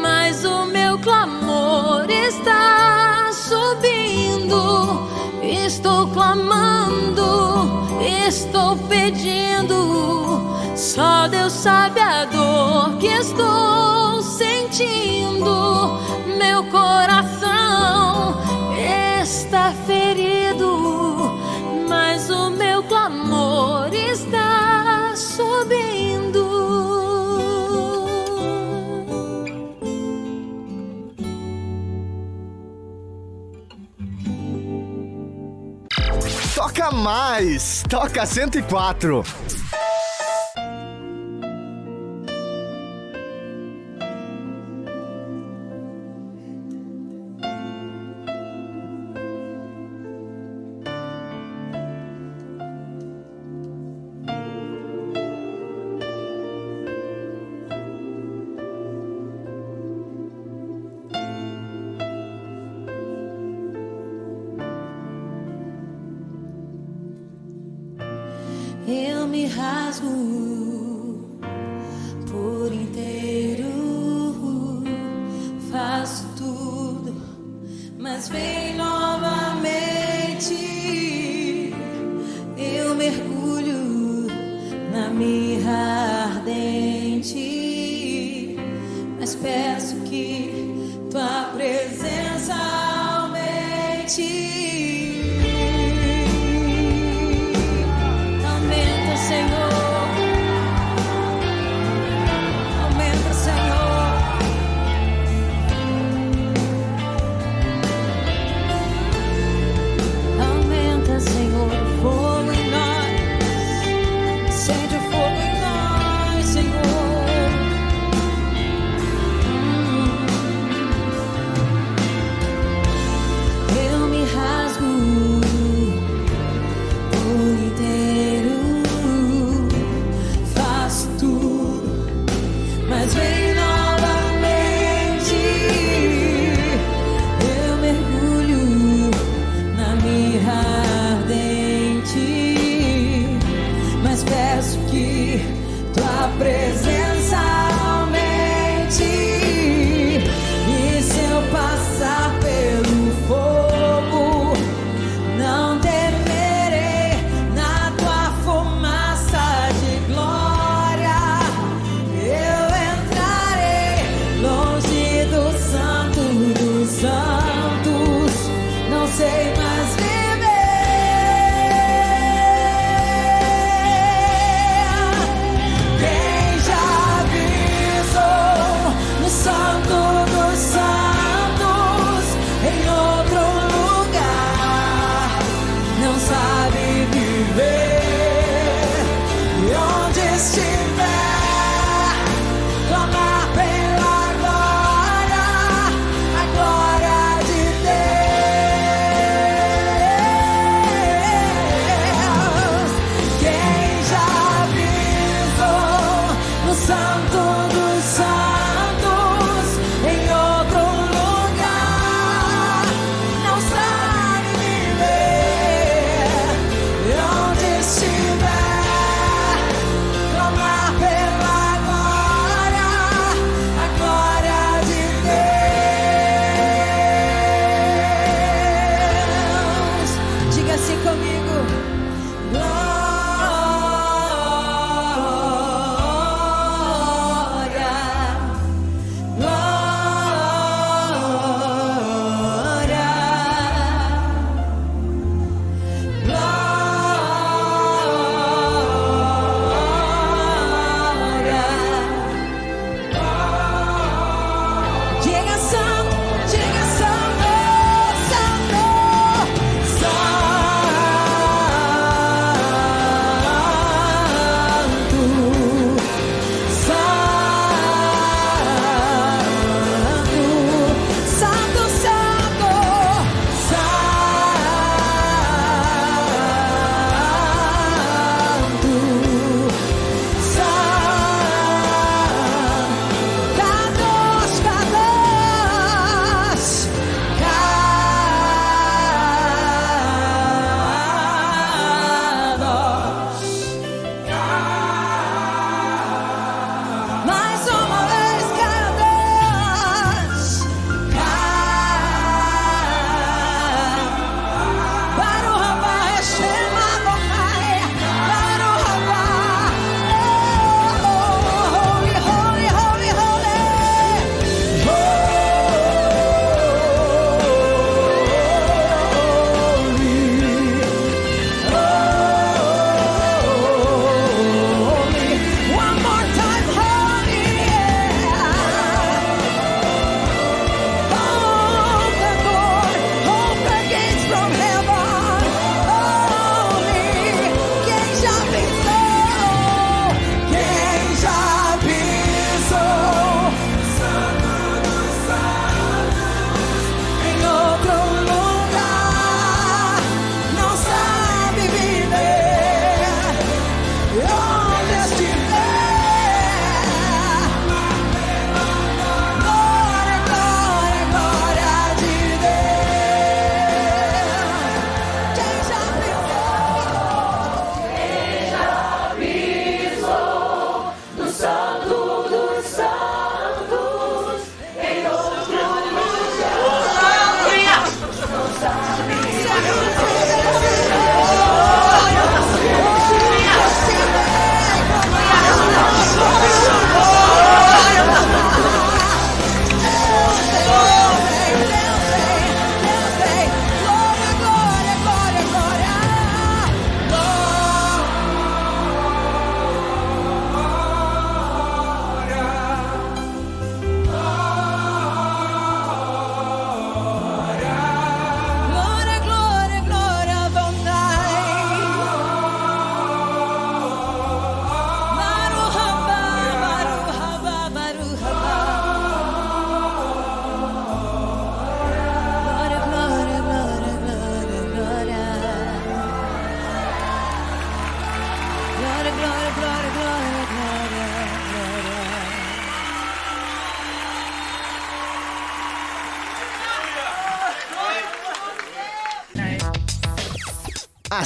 mas o meu clamor está subindo. Estou clamando, estou pedindo. Só Deus sabe a dor que estou sentindo. Meu coração está ferido, mas o meu clamor está subindo. Toca mais! Toca 104!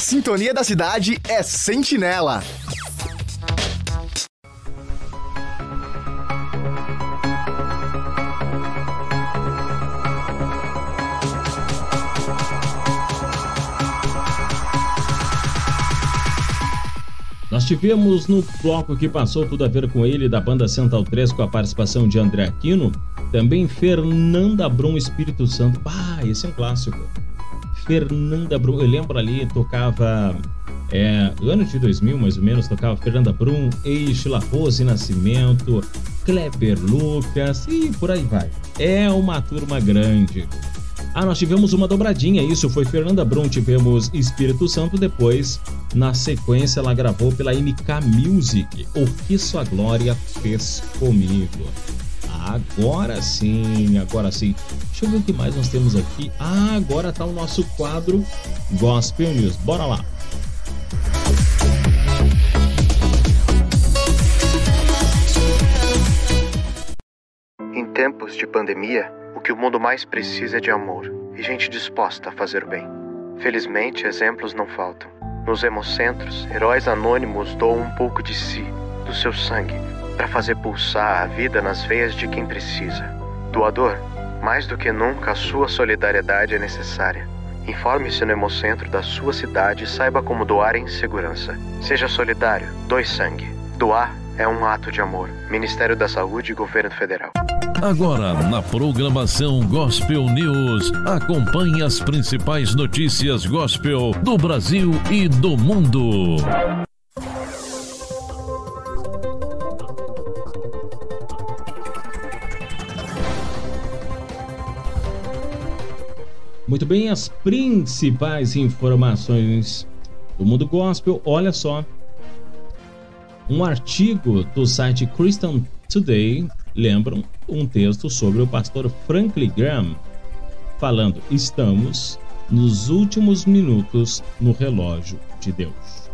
Sintonia da cidade é Sentinela. Nós tivemos no bloco que passou tudo a ver com ele, da banda Central 3, com a participação de André Aquino, também Fernanda Brum Espírito Santo. Ah, esse é um clássico. Fernanda Brum, eu lembro ali, tocava. É, ano de 2000, mais ou menos, tocava Fernanda Brum, Eixe, La Rose Nascimento, Kleber Lucas e por aí vai. É uma turma grande. Ah, nós tivemos uma dobradinha, isso foi Fernanda Brum, tivemos Espírito Santo, depois, na sequência, ela gravou pela MK Music, O que Sua Glória Fez Comigo. Agora sim, agora sim. Deixa eu ver o que mais nós temos aqui. Ah, agora tá o nosso quadro Gospel News. Bora lá. Em tempos de pandemia, o que o mundo mais precisa é de amor e gente disposta a fazer o bem. Felizmente, exemplos não faltam. Nos hemocentros, heróis anônimos doam um pouco de si, do seu sangue, para fazer pulsar a vida nas veias de quem precisa. Doador, mais do que nunca a sua solidariedade é necessária. Informe-se no hemocentro da sua cidade e saiba como doar em segurança. Seja solidário, doe sangue. Doar é um ato de amor. Ministério da Saúde e Governo Federal. Agora, na programação Gospel News, acompanhe as principais notícias gospel do Brasil e do mundo. Muito bem, as principais informações do mundo gospel. Olha só. Um artigo do site Christian Today lembram um texto sobre o pastor Franklin Graham falando: Estamos nos últimos minutos no relógio de Deus.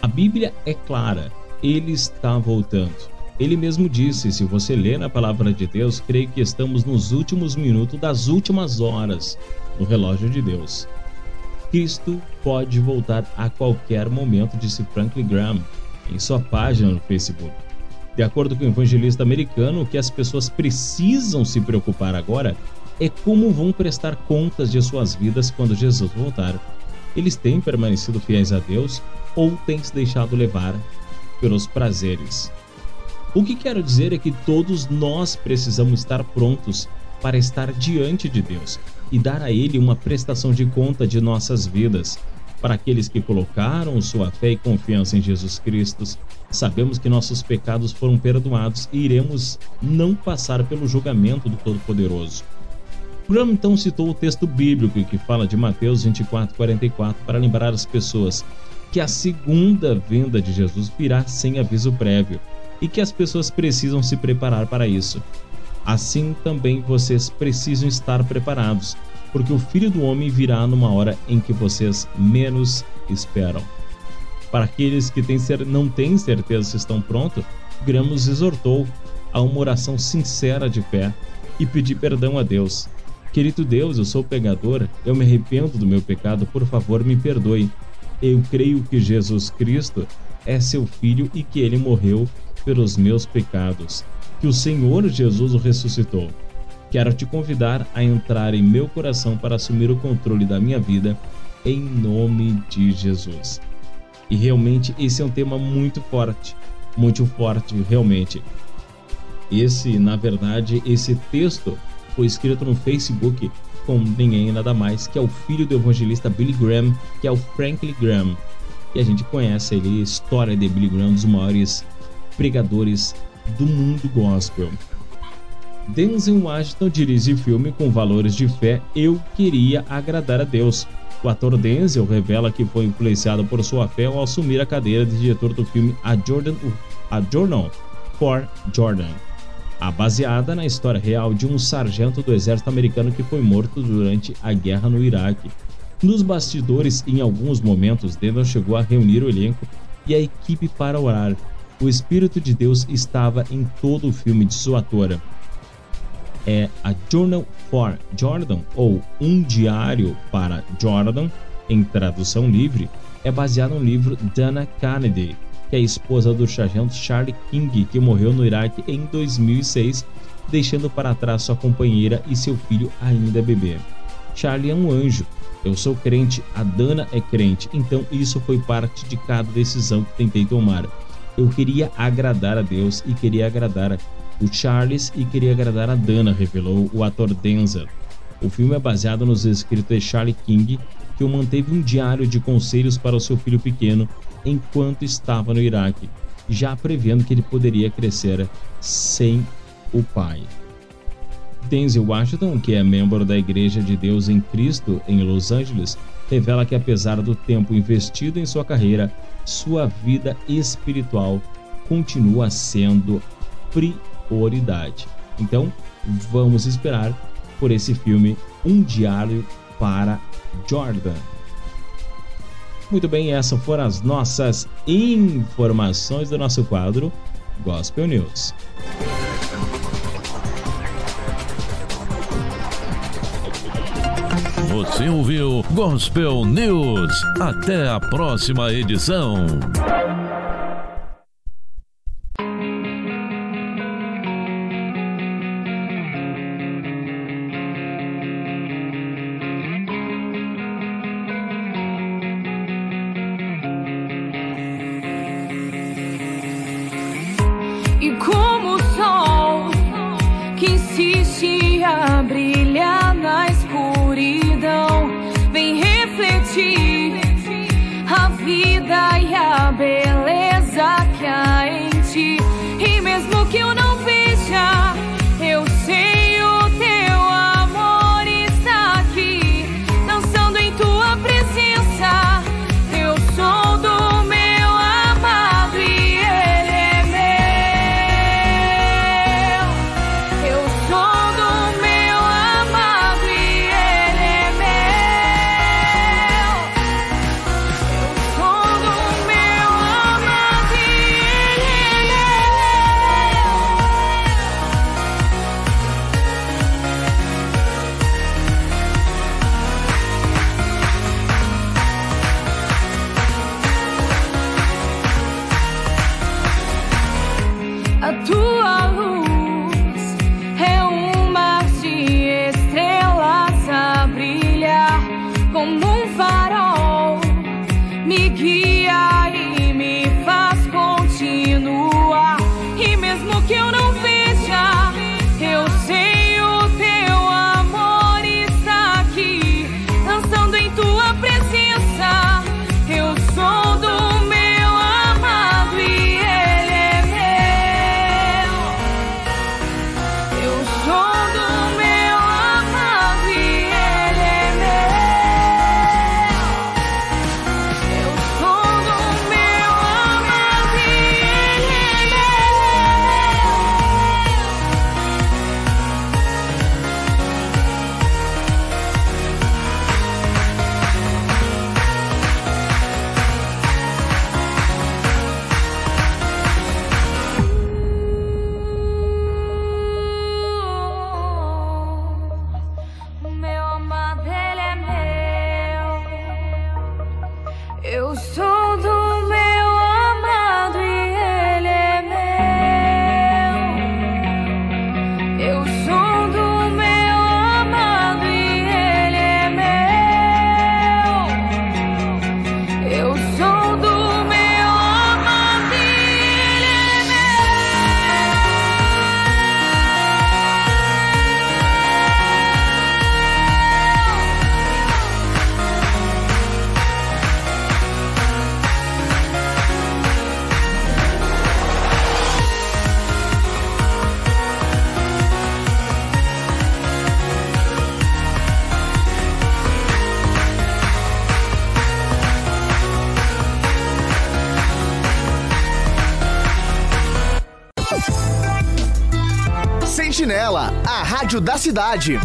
A Bíblia é clara, ele está voltando. Ele mesmo disse: se você ler na palavra de Deus, creio que estamos nos últimos minutos das últimas horas no relógio de Deus. Cristo pode voltar a qualquer momento, disse Franklin Graham em sua página no Facebook. De acordo com o evangelista americano, o que as pessoas precisam se preocupar agora é como vão prestar contas de suas vidas quando Jesus voltar. Eles têm permanecido fiéis a Deus ou têm se deixado levar pelos prazeres. O que quero dizer é que todos nós precisamos estar prontos para estar diante de Deus e dar a Ele uma prestação de conta de nossas vidas. Para aqueles que colocaram sua fé e confiança em Jesus Cristo, sabemos que nossos pecados foram perdoados e iremos não passar pelo julgamento do Todo-Poderoso. Graham então citou o texto bíblico que fala de Mateus 24, 44 para lembrar as pessoas que a segunda vinda de Jesus virá sem aviso prévio e que as pessoas precisam se preparar para isso. Assim também vocês precisam estar preparados, porque o Filho do Homem virá numa hora em que vocês menos esperam. Para aqueles que não têm certeza se estão prontos, Gramos exortou a uma oração sincera de fé e pedir perdão a Deus. Querido Deus, eu sou pecador, eu me arrependo do meu pecado, por favor me perdoe. Eu creio que Jesus Cristo é seu filho e que ele morreu pelos meus pecados, que o Senhor Jesus o ressuscitou. Quero te convidar a entrar em meu coração para assumir o controle da minha vida, em nome de Jesus. E realmente esse é um tema muito forte, muito forte, realmente. Esse, na verdade, esse texto foi escrito no Facebook com ninguém nada mais que é o filho do evangelista Billy Graham, que é o Franklin Graham. E a gente conhece ele, a história de Billy Graham, um dos maiores pregadores do mundo gospel. Denzel Washington dirige filme com valores de fé Eu Queria Agradar a Deus. O ator Denzel revela que foi influenciado por sua fé ao assumir a cadeira de diretor do filme A, Jordan, a Journal for Jordan, a baseada na história real de um sargento do exército americano que foi morto durante a guerra no Iraque. Nos bastidores, em alguns momentos, Denzel chegou a reunir o elenco e a equipe para orar. O Espírito de Deus estava em todo o filme de sua atora. é a Journal for Jordan, ou Um Diário para Jordan, em tradução livre, é baseado no livro Dana Kennedy, que é a esposa do sargento Charlie King, que morreu no Iraque em 2006, deixando para trás sua companheira e seu filho ainda bebê. Charlie é um anjo. Eu sou crente, a Dana é crente, então isso foi parte de cada decisão que tentei tomar. Eu queria agradar a Deus e queria agradar o Charles e queria agradar a Dana, revelou o ator Denzel. O filme é baseado nos escritos de Charlie King, que manteve um diário de conselhos para o seu filho pequeno enquanto estava no Iraque, já prevendo que ele poderia crescer sem o pai. Denzel Washington, que é membro da Igreja de Deus em Cristo em Los Angeles, revela que apesar do tempo investido em sua carreira, sua vida espiritual continua sendo prioridade. Então, vamos esperar por esse filme Um Diário para Jordan. Muito bem, essas foram as nossas informações do nosso quadro Gospel News. Você ouviu Gospel News. Até a próxima edição. E como o sol que insiste a brilhar cidade.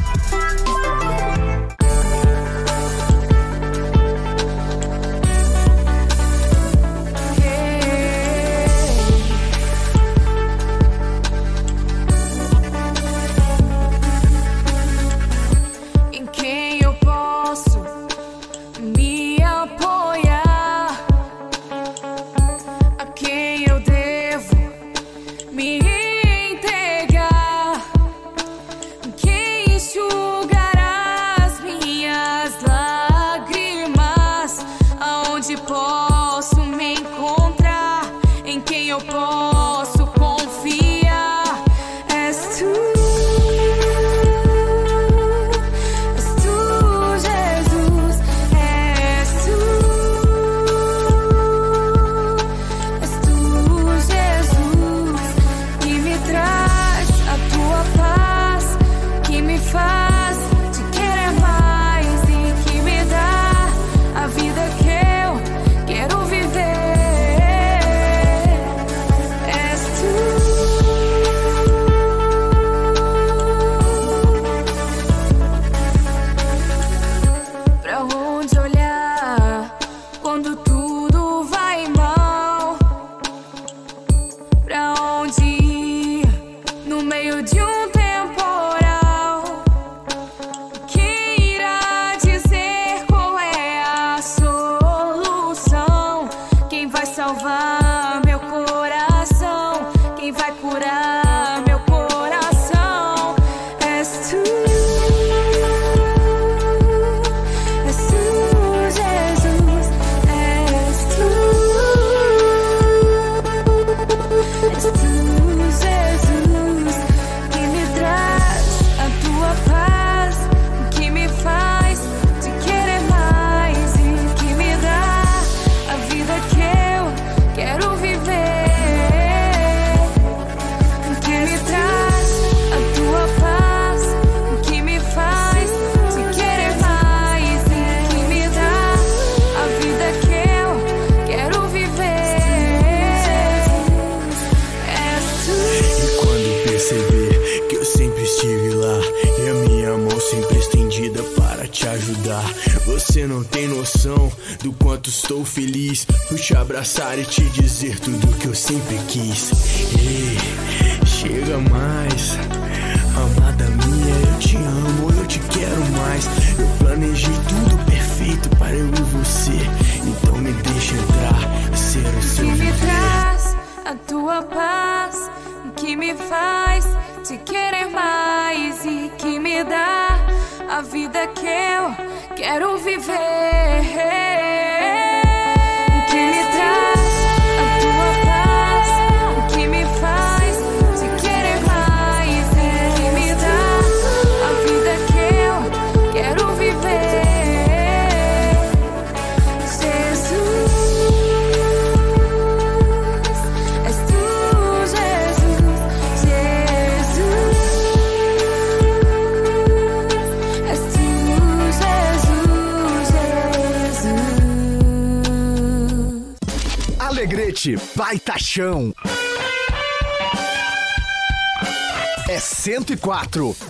104.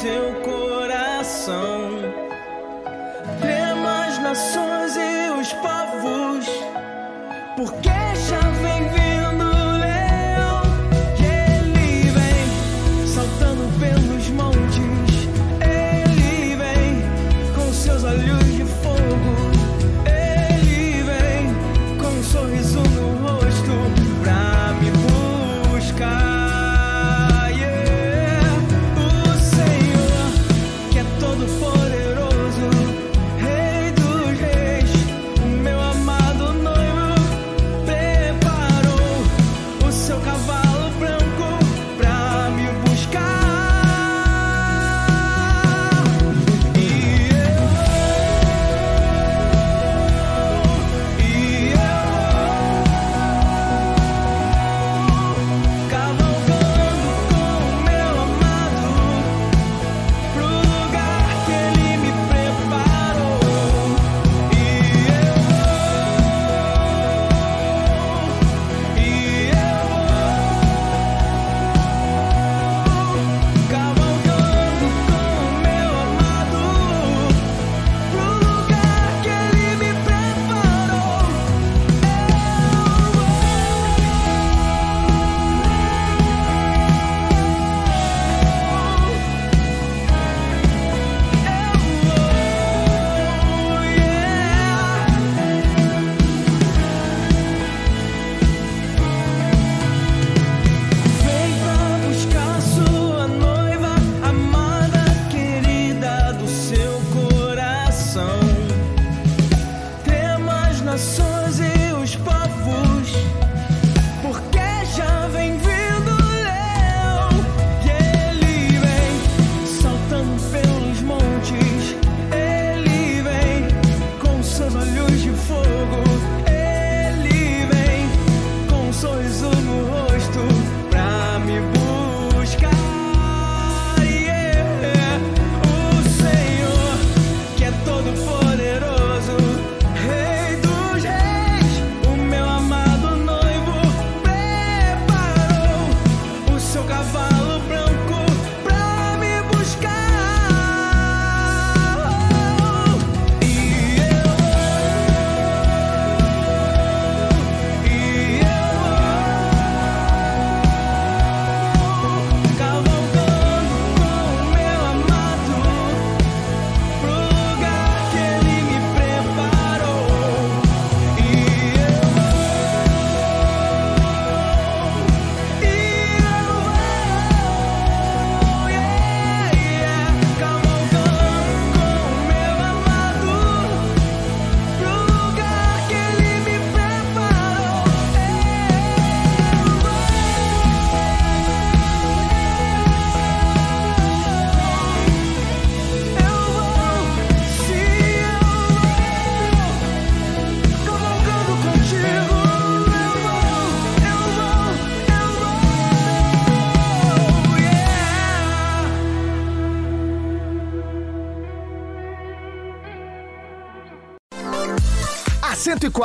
seu coração. Trema as nações e os povos, porque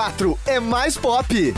104 é mais pop.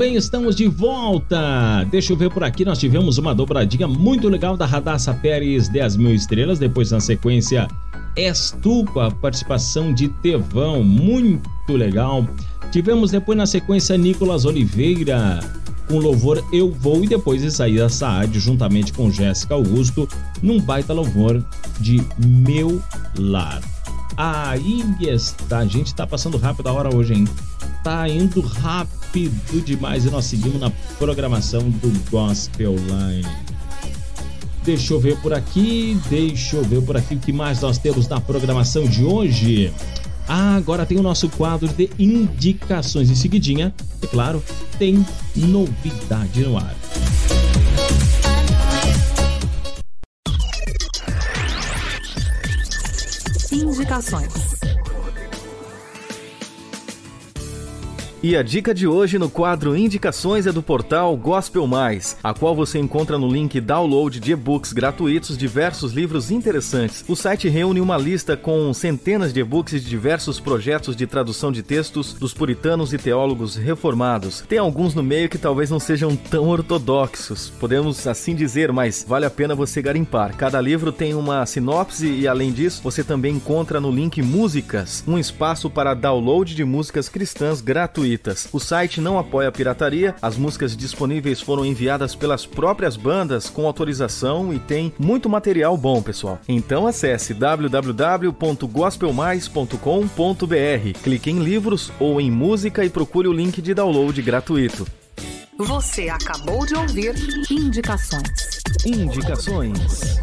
Bem, estamos de volta. Deixa eu ver por aqui, nós tivemos uma dobradinha muito legal da Radassa Pérez, 10 mil estrelas. Depois, na sequência, Estupa, participação de Tevão, muito legal. Tivemos depois, na sequência, Nicolas Oliveira, com louvor Eu Vou. E depois, Isaías Saad, juntamente com Jéssica Augusto, num baita louvor de Meu Lar. Aí está, a gente tá passando rápido a hora hoje, hein? Tá indo rápido demais e nós seguimos na programação do Gospel Line. Deixa eu ver por aqui, deixa eu ver por aqui o que mais nós temos na programação de hoje. Ah, agora tem o nosso quadro de indicações. Em seguidinha, é claro, tem novidade no ar. Indicações. E a dica de hoje no quadro Indicações é do portal Gospel Mais, a qual você encontra no link download de e-books gratuitos diversos livros interessantes. O site reúne uma lista com centenas de e-books de diversos projetos de tradução de textos dos puritanos e teólogos reformados. Tem alguns no meio que talvez não sejam tão ortodoxos, podemos assim dizer, mas vale a pena você garimpar. Cada livro tem uma sinopse e além disso, você também encontra no link Músicas, um espaço para download de músicas cristãs gratuitas. O site não apoia a pirataria, as músicas disponíveis foram enviadas pelas próprias bandas com autorização e tem muito material bom, pessoal. Então acesse www.gospelmais.com.br, clique em livros ou em música e procure o link de download gratuito. Você acabou de ouvir Indicações. Indicações.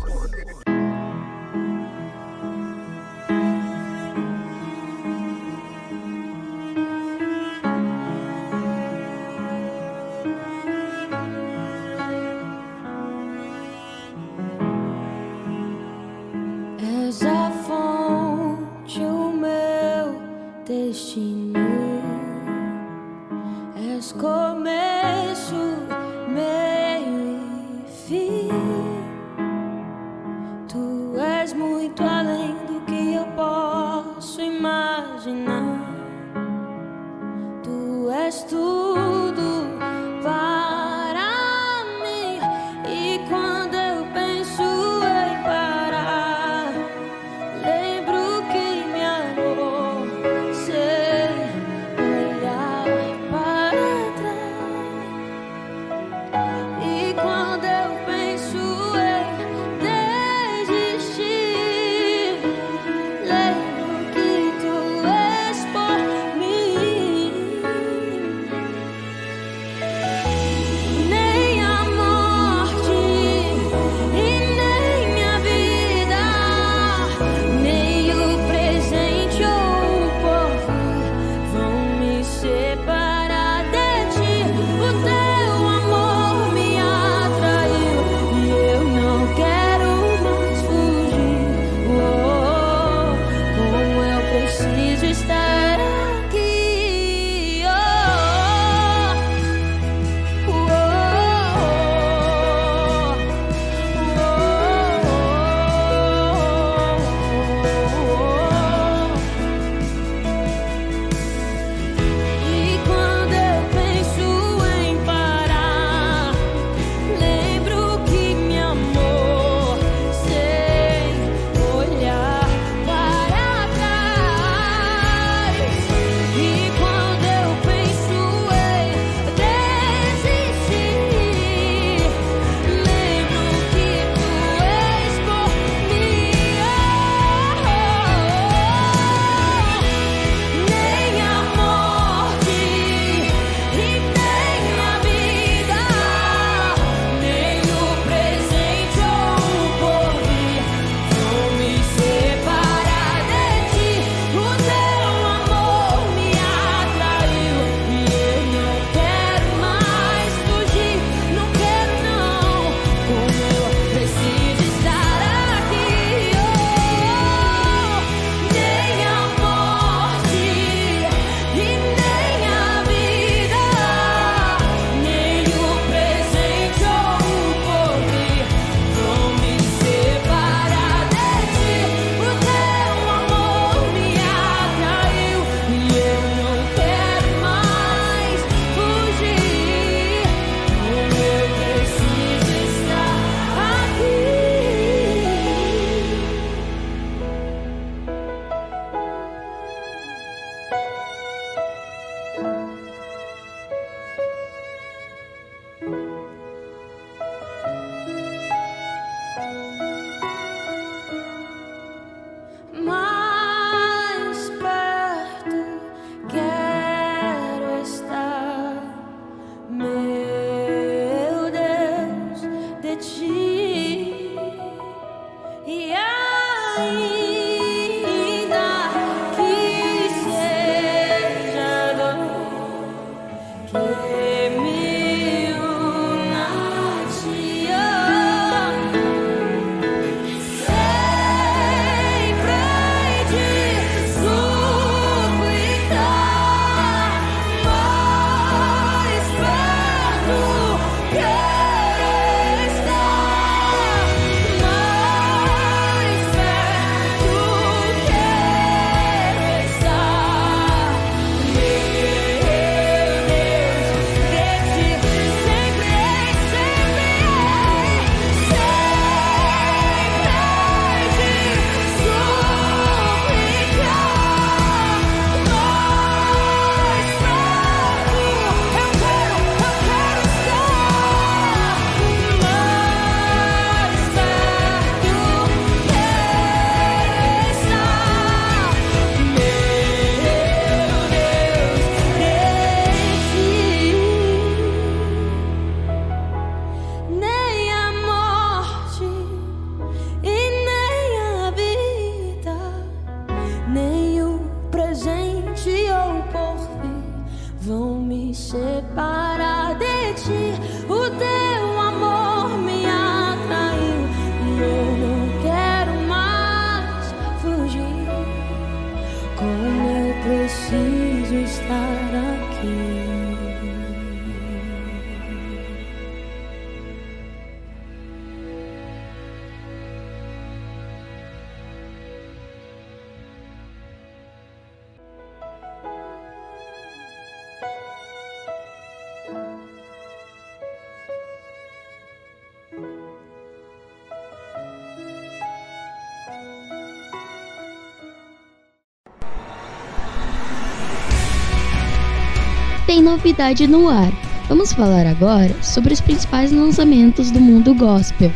Novidade no ar. Vamos falar agora sobre os principais lançamentos do mundo gospel.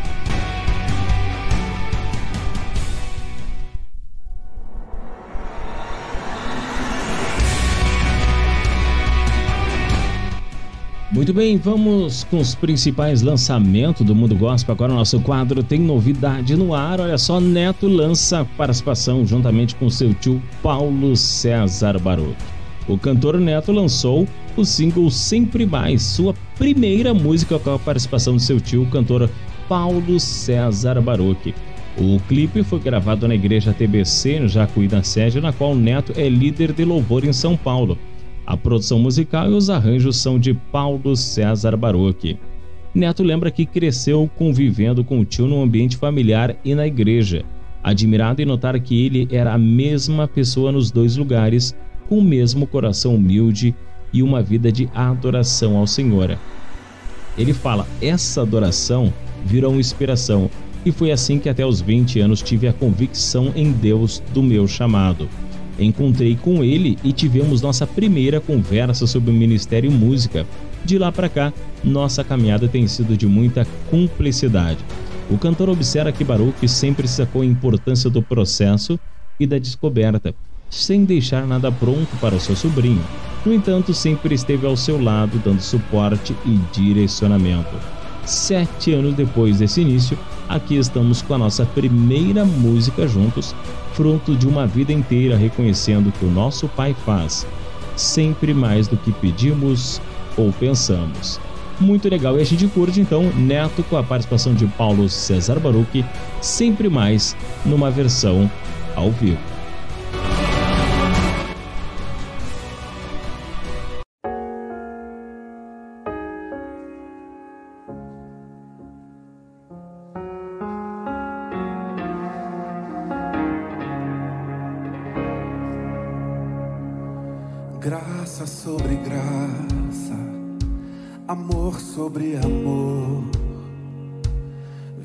Muito bem, vamos com os principais lançamentos do mundo gospel. Agora o nosso quadro tem novidade no ar. Olha só, Neto lança participação juntamente com seu tio Paulo César Baruch. O cantor Neto lançou o single Sempre Mais, sua primeira música com a participação de seu tio, o cantor Paulo César Baruch. O clipe foi gravado na igreja TBC, no Jacuí da Sede, na qual Neto é líder de louvor em São Paulo. A produção musical e os arranjos são de Paulo César Baruch. Neto lembra que cresceu convivendo com o tio no ambiente familiar e na igreja, admirado em notar que ele era a mesma pessoa nos dois lugares, com o mesmo coração humilde e uma vida de adoração ao Senhor. Ele fala: essa adoração virou inspiração, e foi assim que até os 20 anos tive a convicção em Deus do meu chamado. Encontrei com ele e tivemos nossa primeira conversa sobre o ministério música. De lá para cá, nossa caminhada tem sido de muita cumplicidade. O cantor observa que Baruch sempre sacou a importância do processo e da descoberta, sem deixar nada pronto para o seu sobrinho. No entanto, sempre esteve ao seu lado, dando suporte e direcionamento. Sete anos depois desse início, aqui estamos com a nossa primeira música juntos, fruto de uma vida inteira reconhecendo que o nosso Pai faz, sempre mais do que pedimos ou pensamos. Muito legal, e a gente curte então Neto com a participação de Paulo César Baruch, sempre mais numa versão ao vivo. Sobre amor,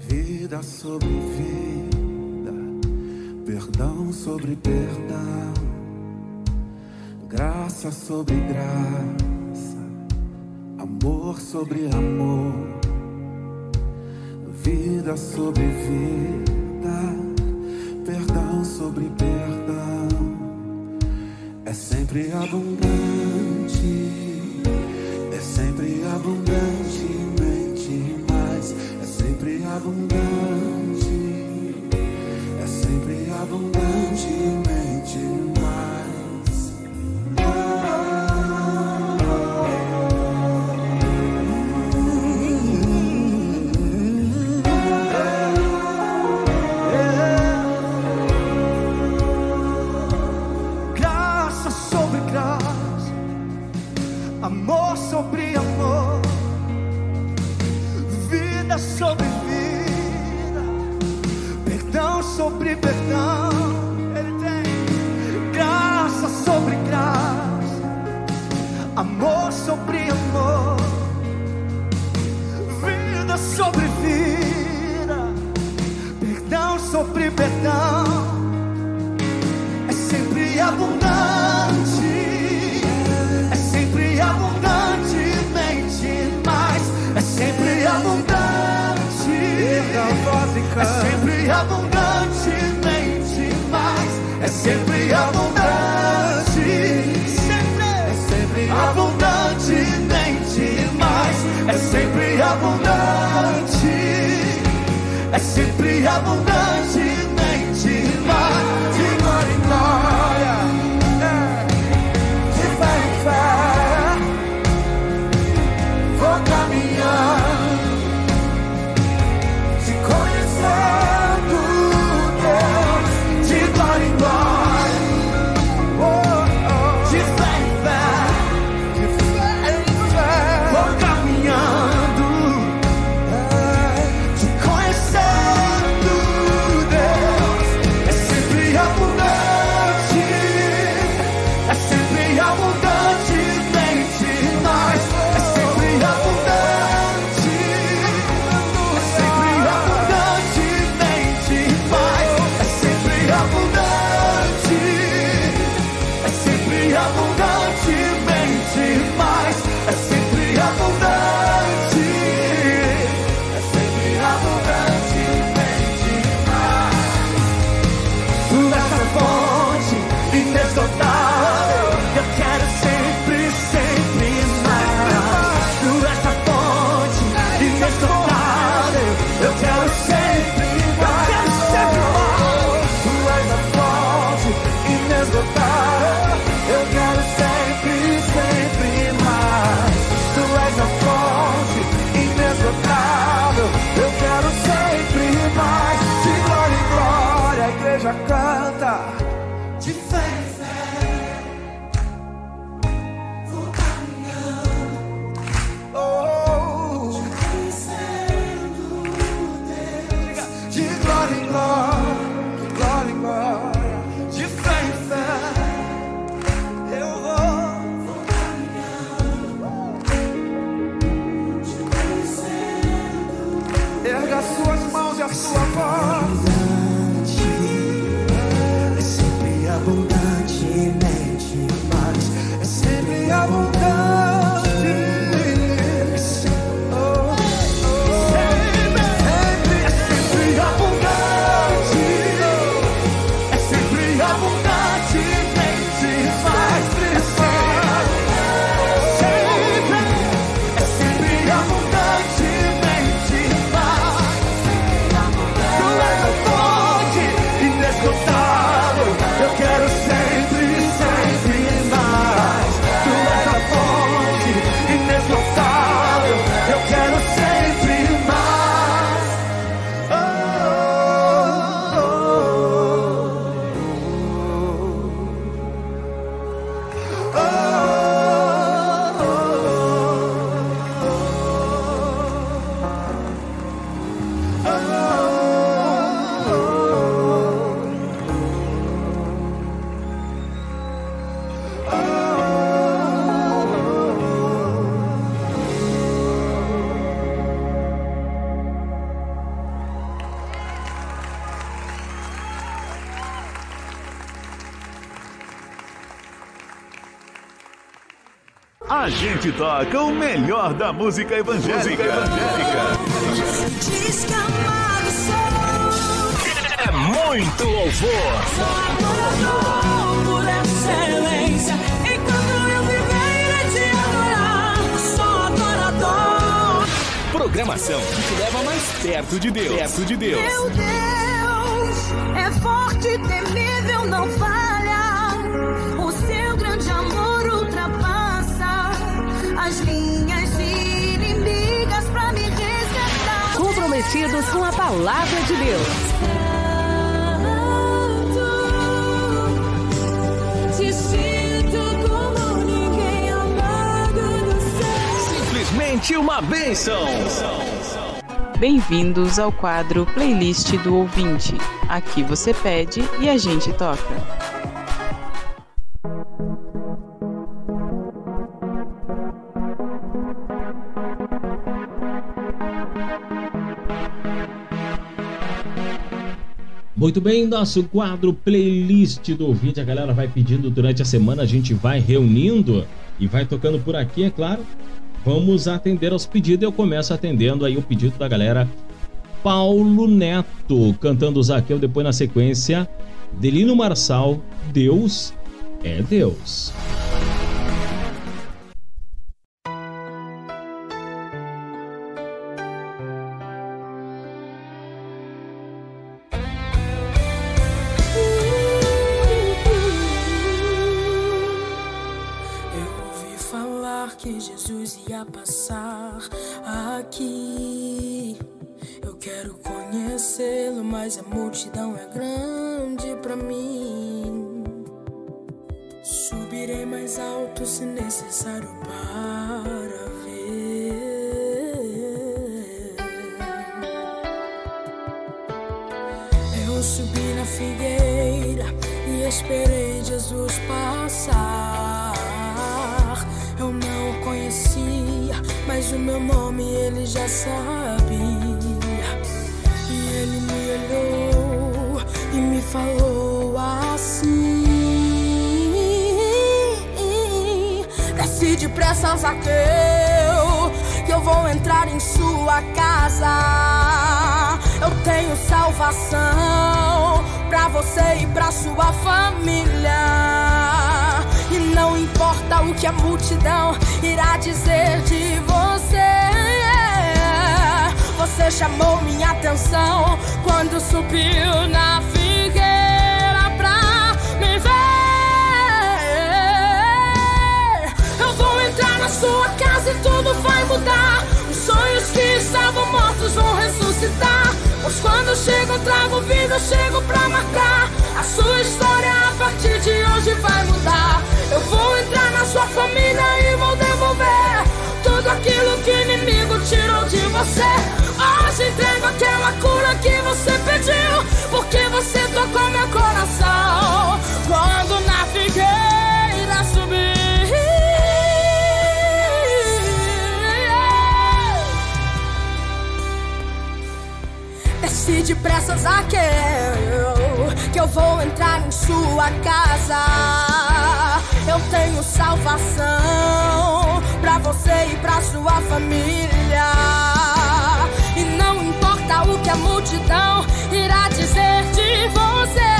vida sobre vida, perdão sobre perdão, graça sobre graça, amor sobre amor, vida sobre vida, perdão sobre perdão. É sempre abundante, é sempre abundantemente abundante, é sempre abundantemente mais. Sobre perdão. Ele tem graça sobre graça, amor sobre amor, vida sobre vida, perdão sobre perdão é sempre abundante, é sempre abundantemente mais, é sempre abundante, é sempre abundantemente mais. É sempre abundante. Sempre. É sempre abundantemente mais. É sempre abundante. É sempre abundantemente mais. De glória em glória. É. De fé em fé. Vou caminhar. Gente toca o melhor da música evangélica. Que amado sou. É muito louvor. Sou adorador por excelência. Enquanto eu viver, te adorar. Sou adorador. Programação que te leva mais perto de Deus. Perto de Deus. Meu Deus é forte, temível, não falha. As linhas inimigas pra me resgatar. Comprometidos com a palavra de Deus. Te sinto como ninguém amado do céu. Simplesmente uma bênção. Bem-vindos ao quadro Playlist do Ouvinte. Aqui você pede e a gente toca. Muito bem, nosso quadro playlist do ouvinte, a galera vai pedindo durante a semana, a gente vai reunindo e vai tocando por aqui, é claro. Vamos atender aos pedidos. Eu começo atendendo aí o pedido da galera. Paulo Neto cantando Zaqueu, depois na sequência, Delino Marçal, Deus é Deus. Mas a multidão é grande pra mim. Subirei mais alto se necessário para ver. Eu subi na figueira e esperei Jesus passar. Eu não o conhecia, mas o meu nome ele já sabia. Falou assim: Desce depressa, Zaqueu, que eu vou entrar em sua casa. Eu tenho salvação pra você e pra sua família. E não importa o que a multidão irá dizer de você. Você chamou minha atenção quando subiu na sua casa e tudo vai mudar. Os sonhos que estavam mortos vão ressuscitar. Pois quando chego, trago vida, chego pra marcar. A sua história a partir de hoje vai mudar. Eu vou entrar na sua família e vou devolver tudo aquilo que o inimigo tirou de você. Hoje entrego aquela cura que você pediu, porque você tocou meu coração. Quando na Desce depressa, Zaqueu, que eu vou entrar em sua casa. Eu tenho salvação pra você e pra sua família. E não importa o que a multidão irá dizer de você.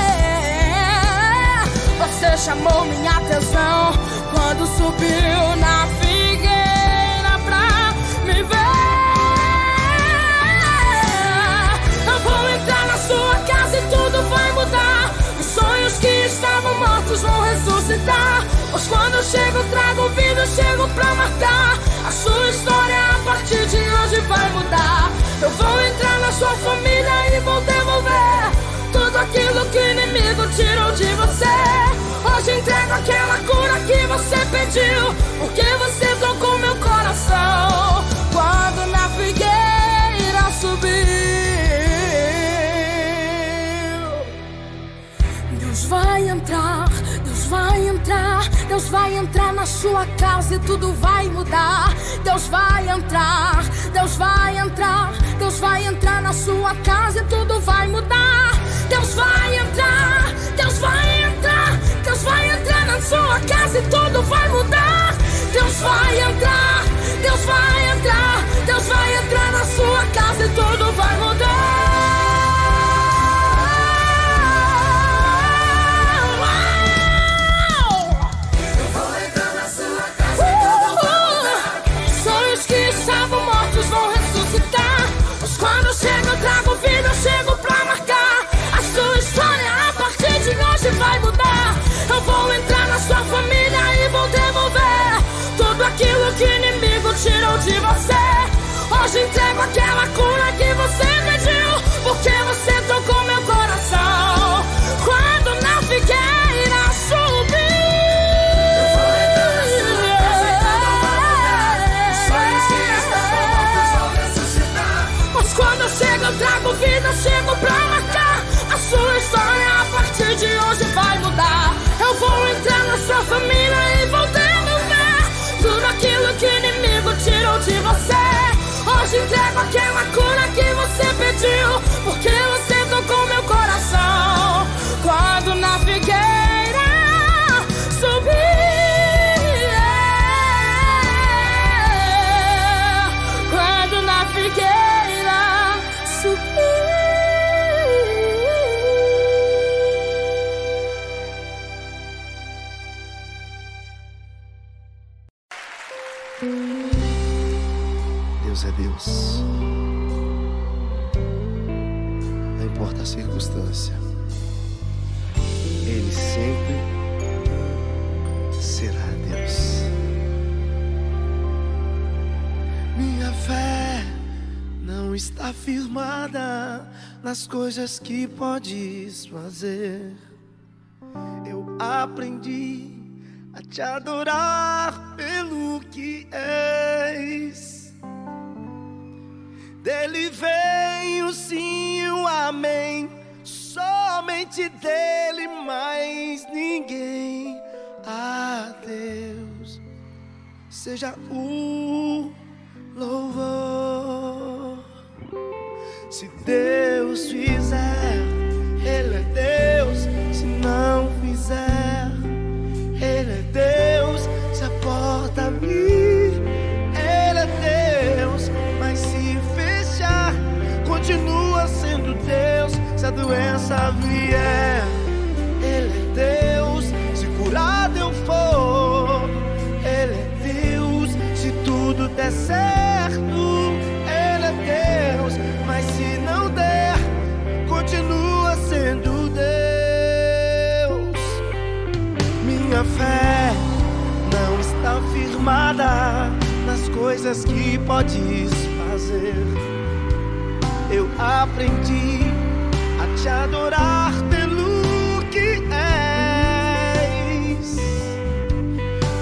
Você chamou minha atenção quando subiu na figueira mortos vão ressuscitar. Pois quando eu chego, trago vida, eu chego pra marcar. A sua história a partir de hoje vai mudar. Eu vou entrar na sua família e vou devolver tudo aquilo que o inimigo tirou de você. Hoje entrego aquela cura que você pediu, porque você tocou meu coração. Quando na figueira subiu. Deus vai entrar, vai entrar, Deus vai entrar na sua casa e tudo vai mudar. Deus vai entrar, Deus vai entrar, Deus vai entrar na sua casa e tudo vai mudar. Deus vai de você. Hoje entrego aquela cura que você hoje entrego aquela cura que você pediu, porque você tocou meu nas coisas que podes fazer. Eu aprendi a te adorar pelo que és. Dele vem o sim o amém. Somente dele, mais ninguém. A Deus seja o louvor. Se Deus fizer, Ele é Deus. Se não fizer, Ele é Deus. Se a porta abrir, Ele é Deus. Mas se fechar, continua sendo Deus. Se a doença vier, Ele é Deus. Se curado eu for, Ele é Deus. Se tudo der certo, fé não está firmada nas coisas que podes fazer. Eu aprendi a te adorar pelo que és.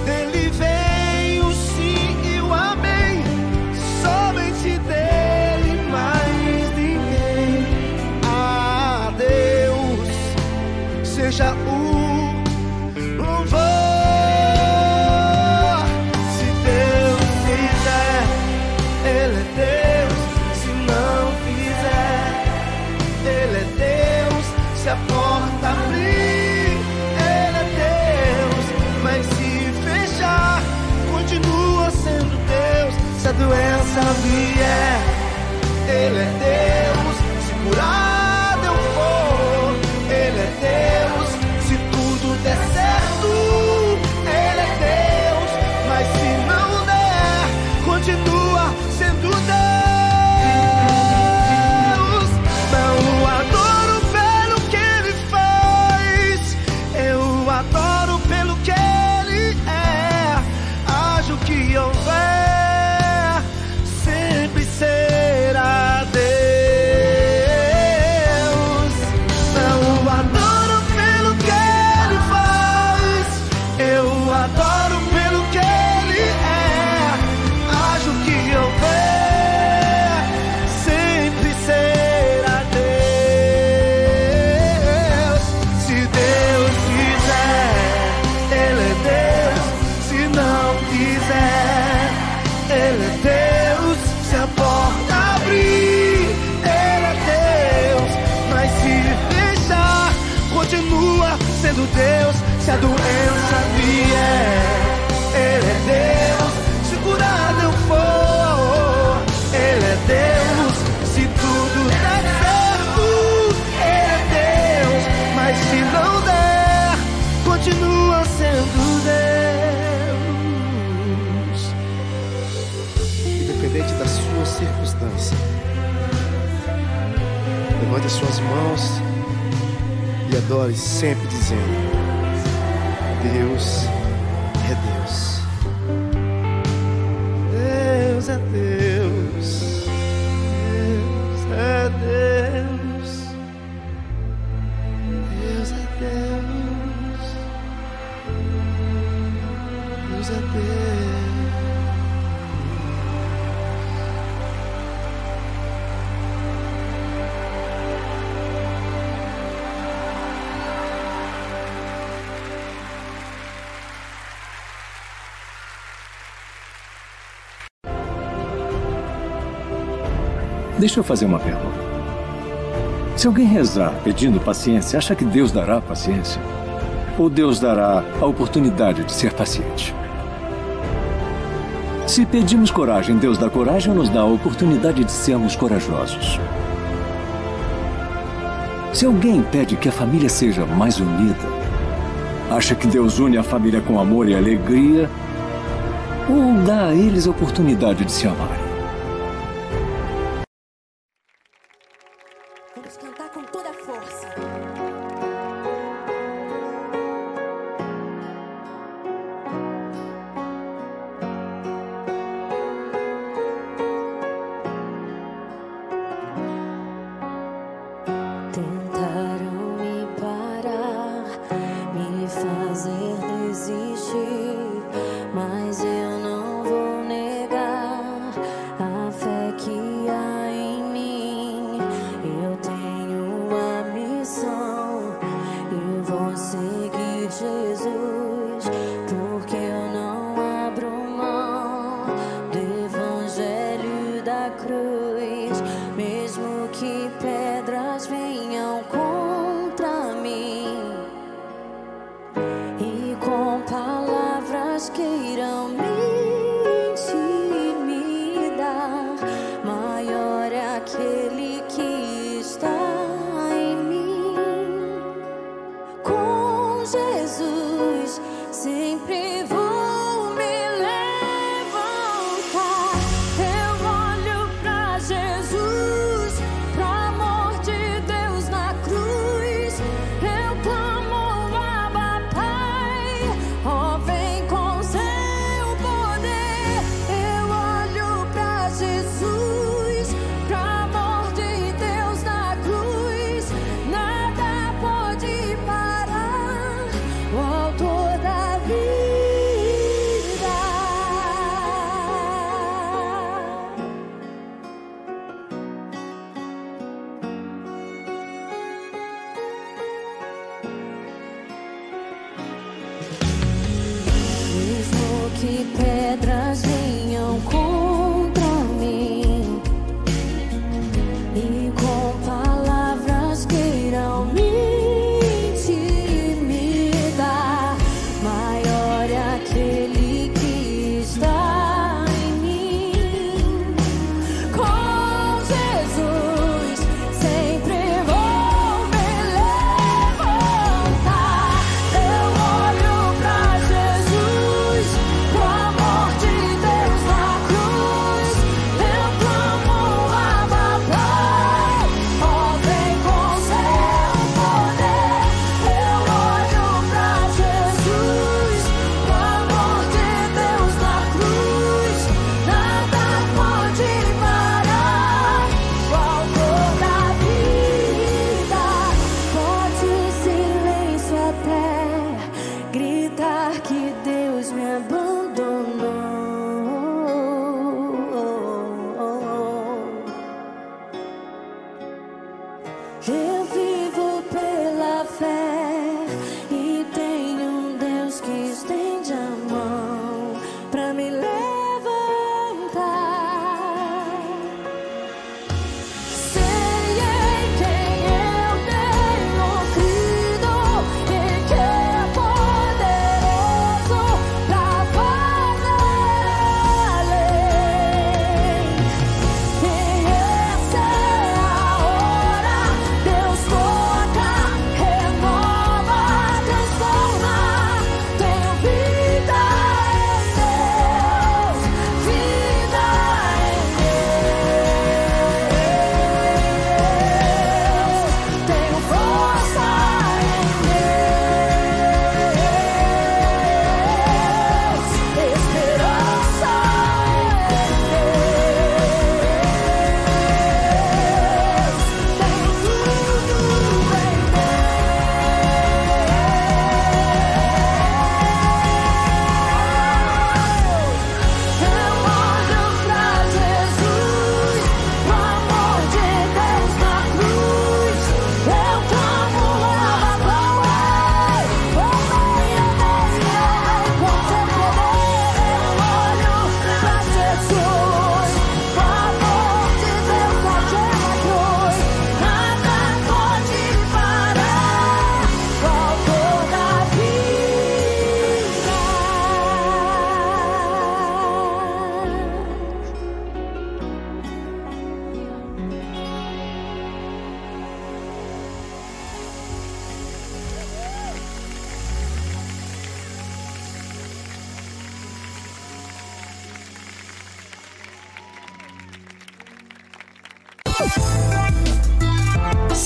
Dele vem o sim e o amém. Somente dele, mais ninguém. A Deus seja o e adore sempre dizendo: Deus é Deus. Deus é Deus. Deus é Deus. Deus é Deus. Deus é Deus. Deixa eu fazer uma pergunta. Se alguém rezar pedindo paciência, acha que Deus dará paciência? Ou Deus dará a oportunidade de ser paciente? Se pedimos coragem, Deus dá coragem ou nos dá a oportunidade de sermos corajosos? Se alguém pede que a família seja mais unida, acha que Deus une a família com amor e alegria? Ou dá a eles a oportunidade de se amarem?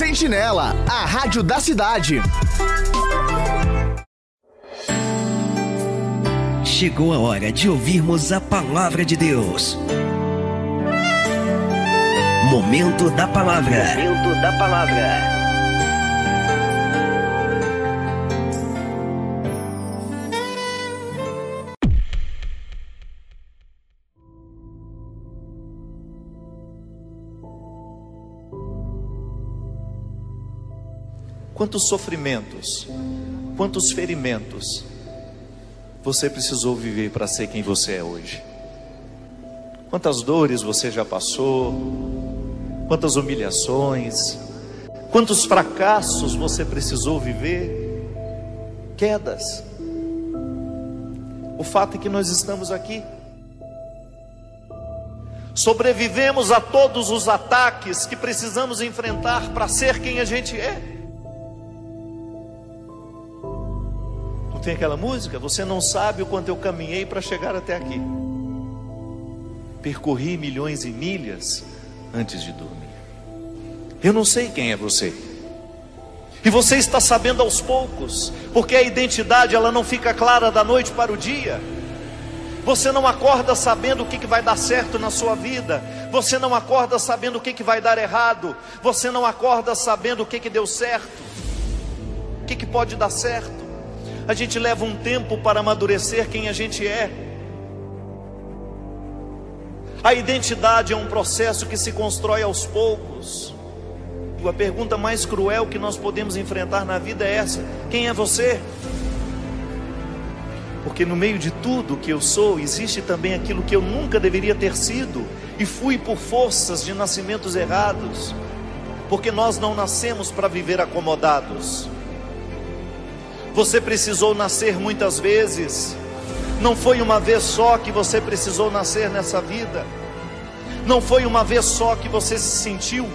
Sentinela, a rádio da cidade. Chegou a hora de ouvirmos a palavra de Deus. Momento da palavra. Momento da palavra. Quantos sofrimentos, quantos ferimentos você precisou viver para ser quem você é hoje? Quantas dores você já passou? Quantas humilhações? Quantos fracassos você precisou viver? Quedas. O fato é que nós estamos aqui. Sobrevivemos a todos os ataques que precisamos enfrentar para ser quem a gente é. Não tem aquela música? Você não sabe o quanto eu caminhei para chegar até aqui. Percorri milhões e milhas antes de dormir. Eu não sei quem é você. E você está sabendo aos poucos, porque a identidade ela não fica clara da noite para o dia. Você não acorda sabendo o que, que vai dar certo na sua vida. Você não acorda sabendo o que, que vai dar errado. Você não acorda sabendo o que, que deu certo. O que, que pode dar certo. A gente leva um tempo para amadurecer quem a gente é. A identidade é um processo que se constrói aos poucos. A pergunta mais cruel que nós podemos enfrentar na vida é essa: quem é você? Porque no meio de tudo que eu sou, existe também aquilo que eu nunca deveria ter sido e fui por forças de nascimentos errados. Porque nós não nascemos para viver acomodados. Você precisou nascer muitas vezes. Não foi uma vez só que você precisou nascer nessa vida. Não foi uma vez só que você se sentiu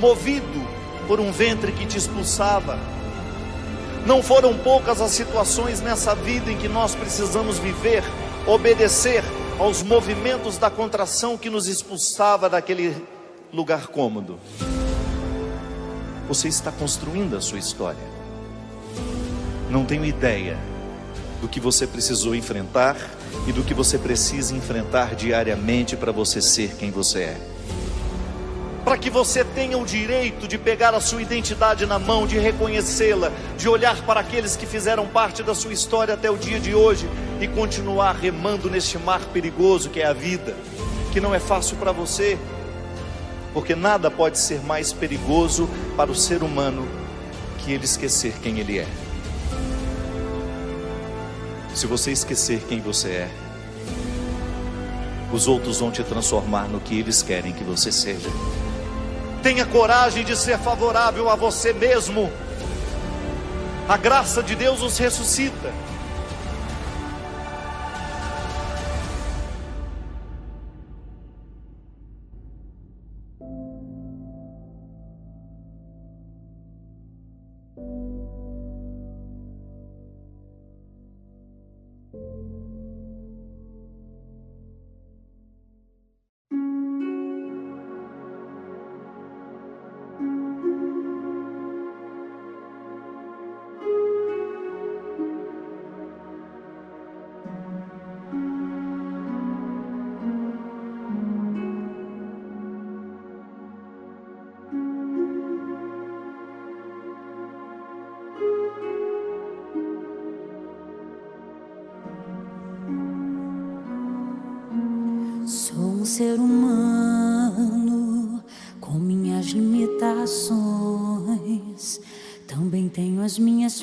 movido por um ventre que te expulsava. Não foram poucas as situações nessa vida em que nós precisamos viver, obedecer aos movimentos da contração que nos expulsava daquele lugar cômodo. Você está construindo a sua história. Não tenho ideia do que você precisou enfrentar e do que você precisa enfrentar diariamente para você ser quem você é. Para que você tenha o direito de pegar a sua identidade na mão, de reconhecê-la, de olhar para aqueles que fizeram parte da sua história até o dia de hoje e continuar remando neste mar perigoso que é a vida, que não é fácil para você, porque nada pode ser mais perigoso para o ser humano que ele esquecer quem ele é. Se você esquecer quem você é, os outros vão te transformar no que eles querem que você seja. Tenha coragem de ser favorável a você mesmo. A graça de Deus os ressuscita.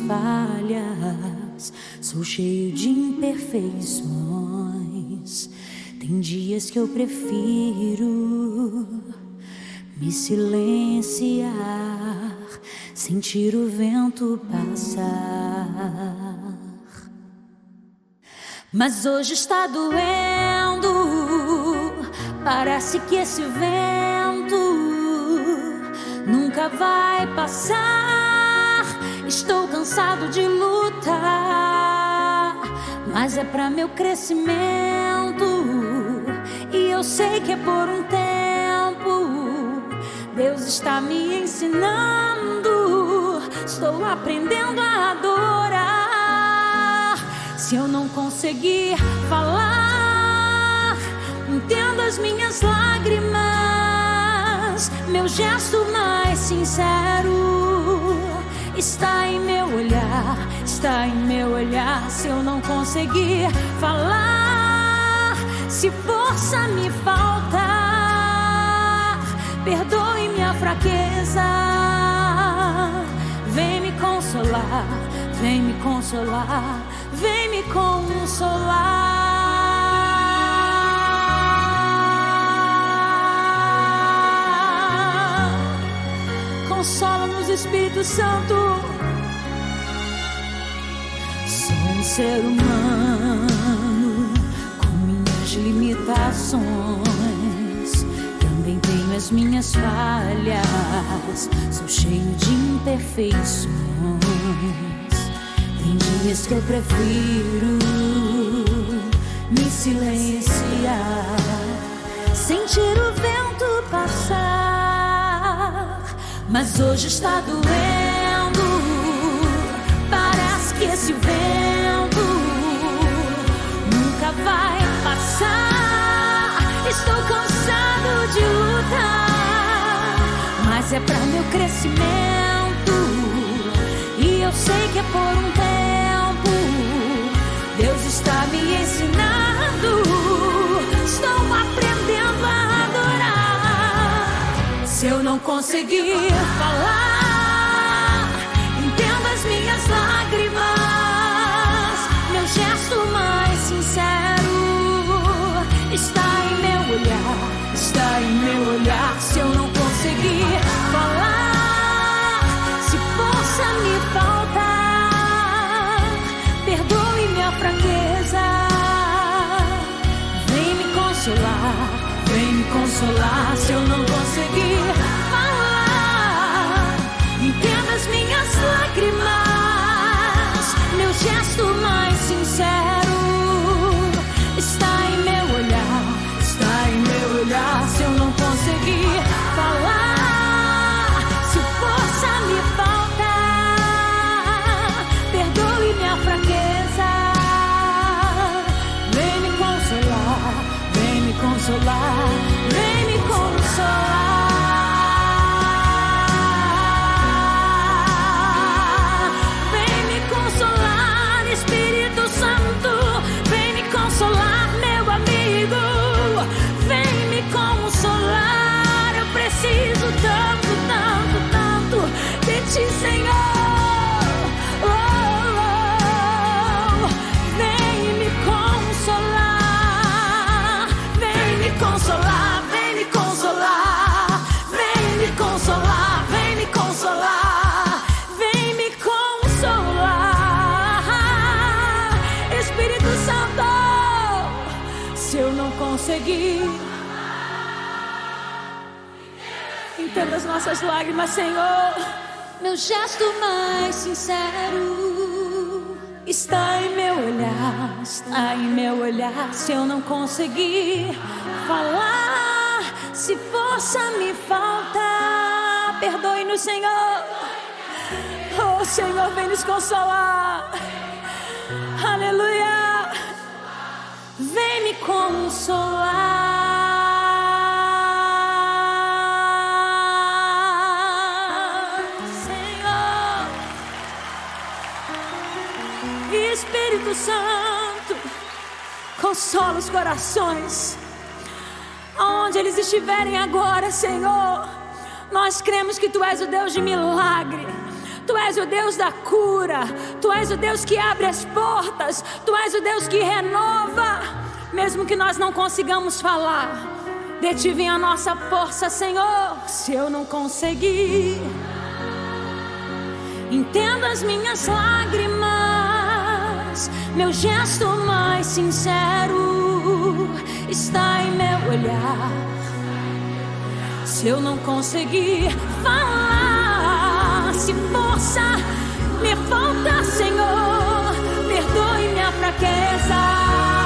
Falhas. Sou cheio de imperfeições. Tem dias que eu prefiro me silenciar, sentir o vento passar. Mas hoje está doendo. Parece que esse vento nunca vai passar. Estou cansado de lutar, mas é para meu crescimento. E eu sei que é por um tempo. Deus está me ensinando. Estou aprendendo a adorar. Se eu não conseguir falar, entenda as minhas lágrimas. Meu gesto mais sincero está em meu olhar, está em meu olhar. Se eu não conseguir falar, se força me faltar, perdoe minha fraqueza. Vem me consolar, vem me consolar, vem me consolar. Consola-nos, Espírito Santo. Sou um ser humano com minhas limitações. Também tenho as minhas falhas. Sou cheio de imperfeições. Tem dias que eu prefiro me silenciar, sentir o vento Mas hoje está doendo. Parece que esse vento nunca vai passar. Estou cansado de lutar, mas é para meu crescimento. E eu sei que é por um tempo. Deus está me ensinando. Estou aprendendo Se eu não conseguir falar, entenda as minhas lágrimas. Meu gesto mais sincero está em meu olhar, está em meu olhar. Se eu não conseguir falar, se força me faltar, perdoe minha fraqueza. Vem me consolar, vem me consolar. Se eu não conseguir nossas lágrimas, Senhor. Meu gesto mais sincero está em meu olhar, está em meu olhar. Se eu não conseguir falar, se força me falta, perdoe-nos, Senhor. Oh, Senhor, vem nos consolar. Aleluia. Vem me consolar, Espírito Santo, consola os corações, aonde eles estiverem agora, Senhor. Nós cremos que Tu és o Deus de milagre. Tu és o Deus da cura, Tu és o Deus que abre as portas, Tu és o Deus que renova, mesmo que nós não consigamos falar. De Ti vem a nossa força, Senhor. Se eu não conseguir, entenda as minhas lágrimas, meu gesto mais sincero está em meu olhar. Se eu não conseguir falar, se força me falta, Senhor, perdoe minha fraqueza.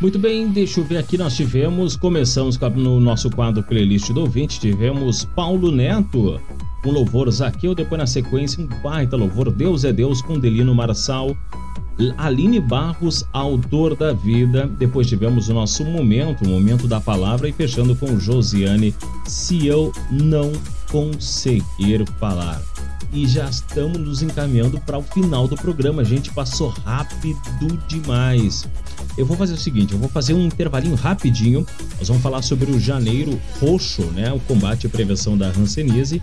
Muito bem, deixa eu ver aqui. Nós tivemos, começamos no nosso quadro playlist do ouvinte, tivemos Paulo Neto, um louvor Zaqueu, depois na sequência um baita louvor, Deus é Deus, com Delino Marçal, Aline Barros, autor da vida. Depois tivemos o nosso momento, o momento da palavra, e fechando com Josiane, se eu não conseguir falar. E já estamos nos encaminhando para o final do programa. A gente passou rápido demais. Eu vou fazer o seguinte, eu vou fazer um intervalinho rapidinho. Nós vamos falar sobre o Janeiro Roxo, né? O combate e prevenção da hanseníase.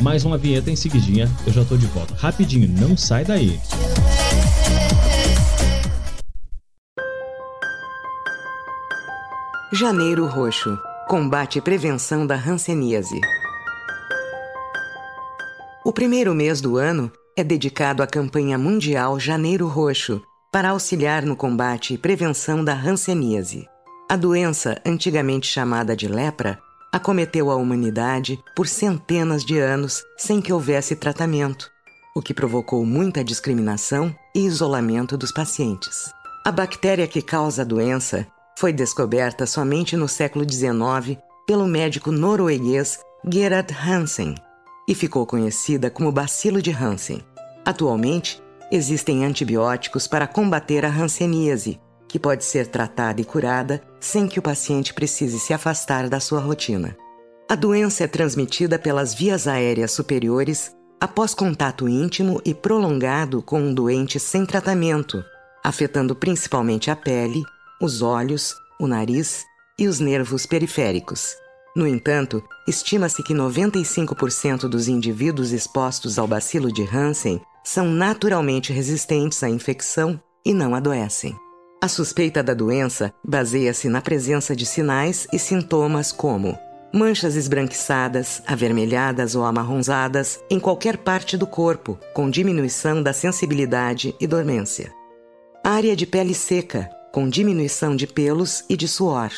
Mais uma vinheta em seguidinha, eu já tô de volta. Rapidinho, não sai daí. Janeiro Roxo. Combate e prevenção da hanseníase. O primeiro mês do ano é dedicado à campanha mundial Janeiro Roxo para auxiliar no combate e prevenção da hanseníase. A doença, antigamente chamada de lepra, acometeu a humanidade por centenas de anos sem que houvesse tratamento, o que provocou muita discriminação e isolamento dos pacientes. A bactéria que causa a doença foi descoberta somente no século XIX pelo médico norueguês Gerhard Hansen e ficou conhecida como bacilo de Hansen. Atualmente, existem antibióticos para combater a hanseníase, que pode ser tratada e curada sem que o paciente precise se afastar da sua rotina. A doença é transmitida pelas vias aéreas superiores após contato íntimo e prolongado com um doente sem tratamento, afetando principalmente a pele, os olhos, o nariz e os nervos periféricos. No entanto, estima-se que 95% dos indivíduos expostos ao bacilo de Hansen são naturalmente resistentes à infecção e não adoecem. A suspeita da doença baseia-se na presença de sinais e sintomas como manchas esbranquiçadas, avermelhadas ou amarronzadas em qualquer parte do corpo, com diminuição da sensibilidade e dormência. Área de pele seca, com diminuição de pelos e de suor.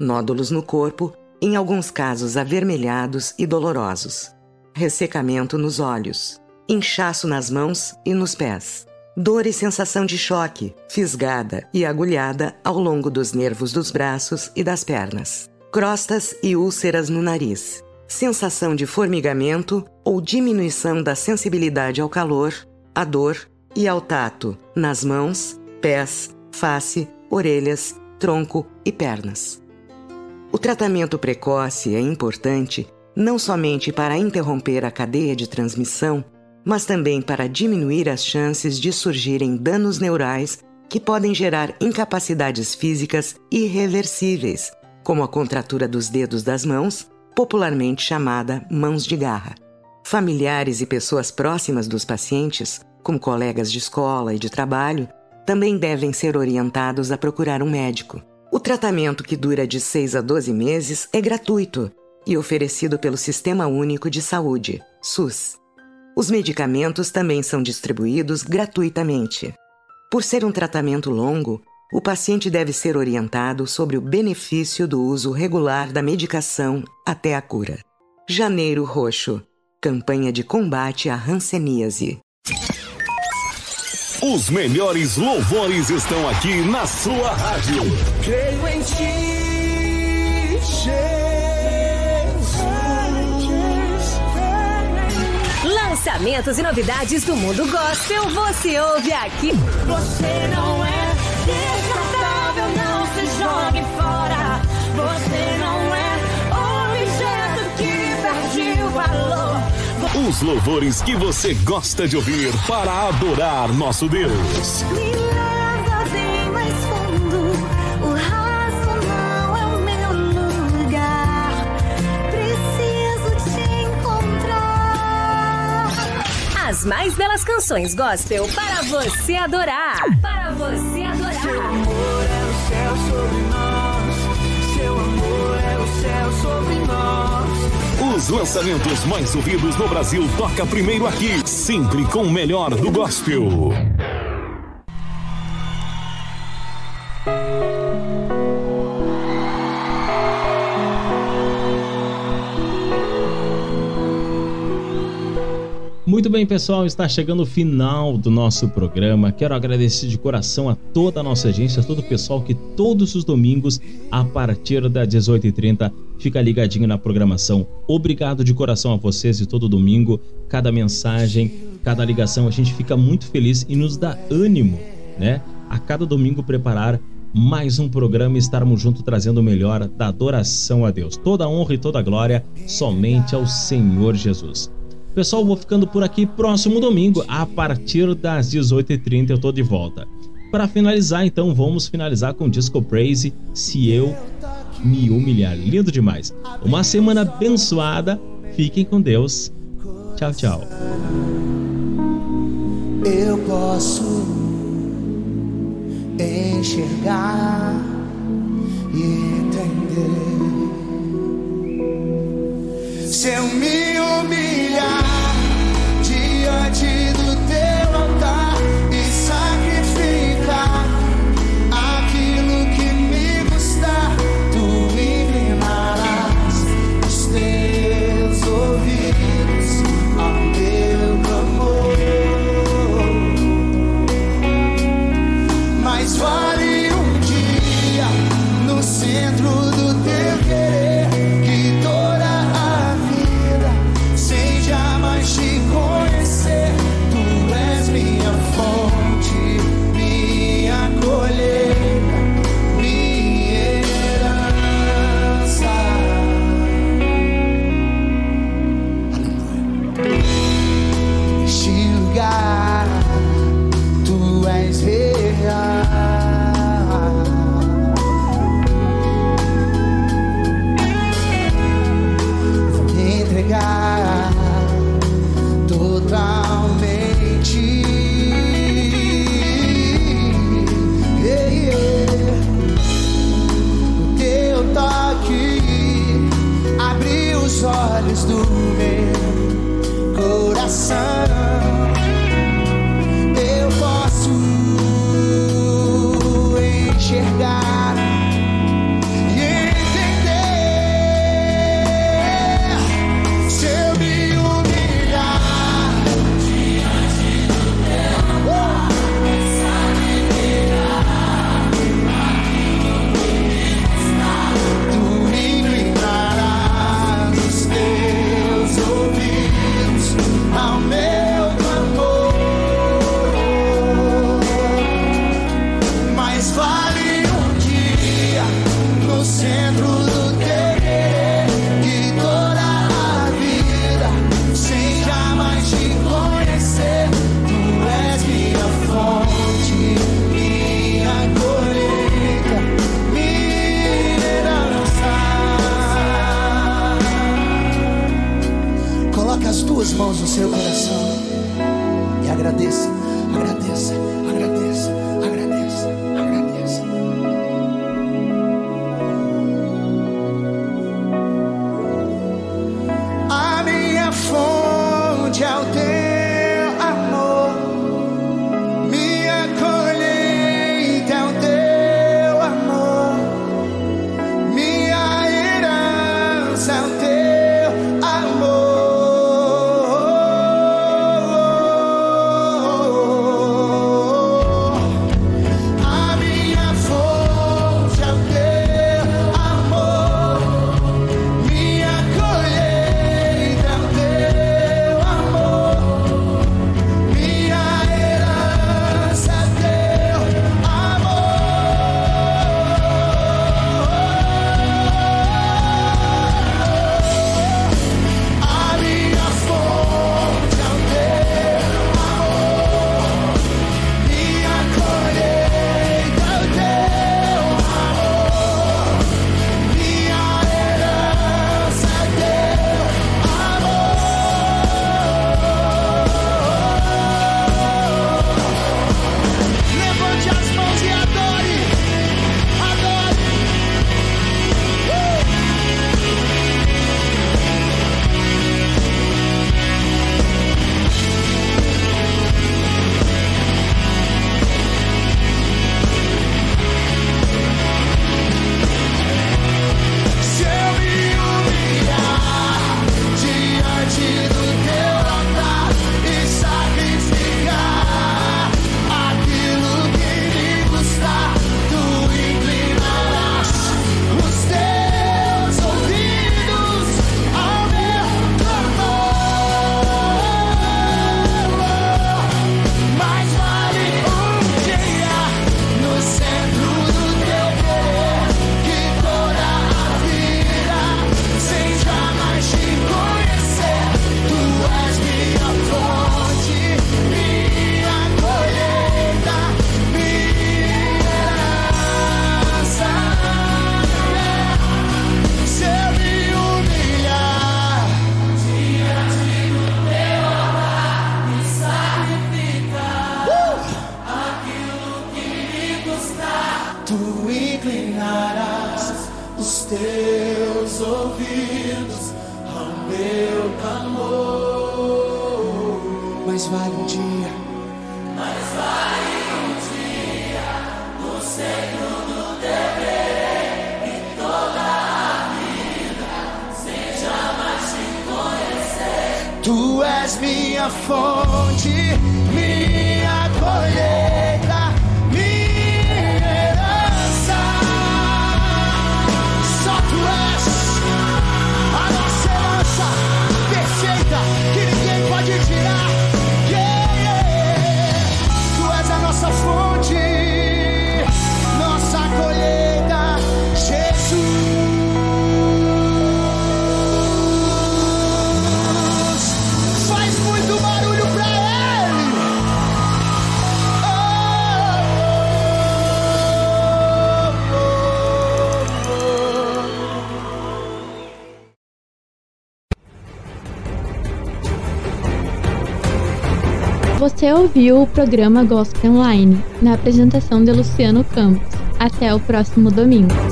Nódulos no corpo, em alguns casos avermelhados e dolorosos. Ressecamento nos olhos. Inchaço nas mãos e nos pés. Dor e sensação de choque, fisgada e agulhada ao longo dos nervos dos braços e das pernas. Crostas e úlceras no nariz. Sensação de formigamento ou diminuição da sensibilidade ao calor, à dor e ao tato nas mãos, pés, face, orelhas, tronco e pernas. O tratamento precoce é importante não somente para interromper a cadeia de transmissão, mas também para diminuir as chances de surgirem danos neurais que podem gerar incapacidades físicas irreversíveis, como a contratura dos dedos das mãos, popularmente chamada mãos de garra. Familiares e pessoas próximas dos pacientes, como colegas de escola e de trabalho, também devem ser orientados a procurar um médico. O tratamento, que dura de 6 a 12 meses, é gratuito e oferecido pelo Sistema Único de Saúde, SUS. Os medicamentos também são distribuídos gratuitamente. Por ser um tratamento longo, o paciente deve ser orientado sobre o benefício do uso regular da medicação até a cura. Janeiro Roxo campanha de combate à hanseníase. Os melhores louvores estão aqui na sua rádio. Creio em ti, Jesus. Lançamentos e novidades do mundo gospel você ouve aqui. Você não é descartável, não se jogue fora. Você não é objeto que perde o valor. Os louvores que você gosta de ouvir para adorar nosso Deus. Milagre. As mais belas canções gospel para você adorar. Para você adorar. Seu amor é o céu sobre nós. Seu amor é o céu sobre nós. Os lançamentos mais ouvidos no Brasil toca primeiro aqui, sempre com o melhor do gospel. Muito bem, pessoal, está chegando o final do nosso programa. Quero agradecer de coração a toda a nossa agência, a todo o pessoal que todos os domingos, a partir das 18h30, fica ligadinho na programação. Obrigado de coração a vocês e todo domingo, cada mensagem, cada ligação, a gente fica muito feliz e nos dá ânimo, né? A cada domingo preparar mais um programa e estarmos juntos trazendo o melhor da adoração a Deus. Toda honra e toda glória somente ao Senhor Jesus. Pessoal, vou ficando por aqui. Próximo domingo, a partir das 18h30, eu tô de volta. Para finalizar, então, vamos finalizar com Disco Praise Se Eu Me Humilhar. Lindo demais. Uma semana abençoada. Fiquem com Deus. Tchau, tchau. eu posso enxergar e entender. Se eu me humilhar ouviu o programa Gospel Online, na apresentação de Luciano Campos. Até o próximo domingo.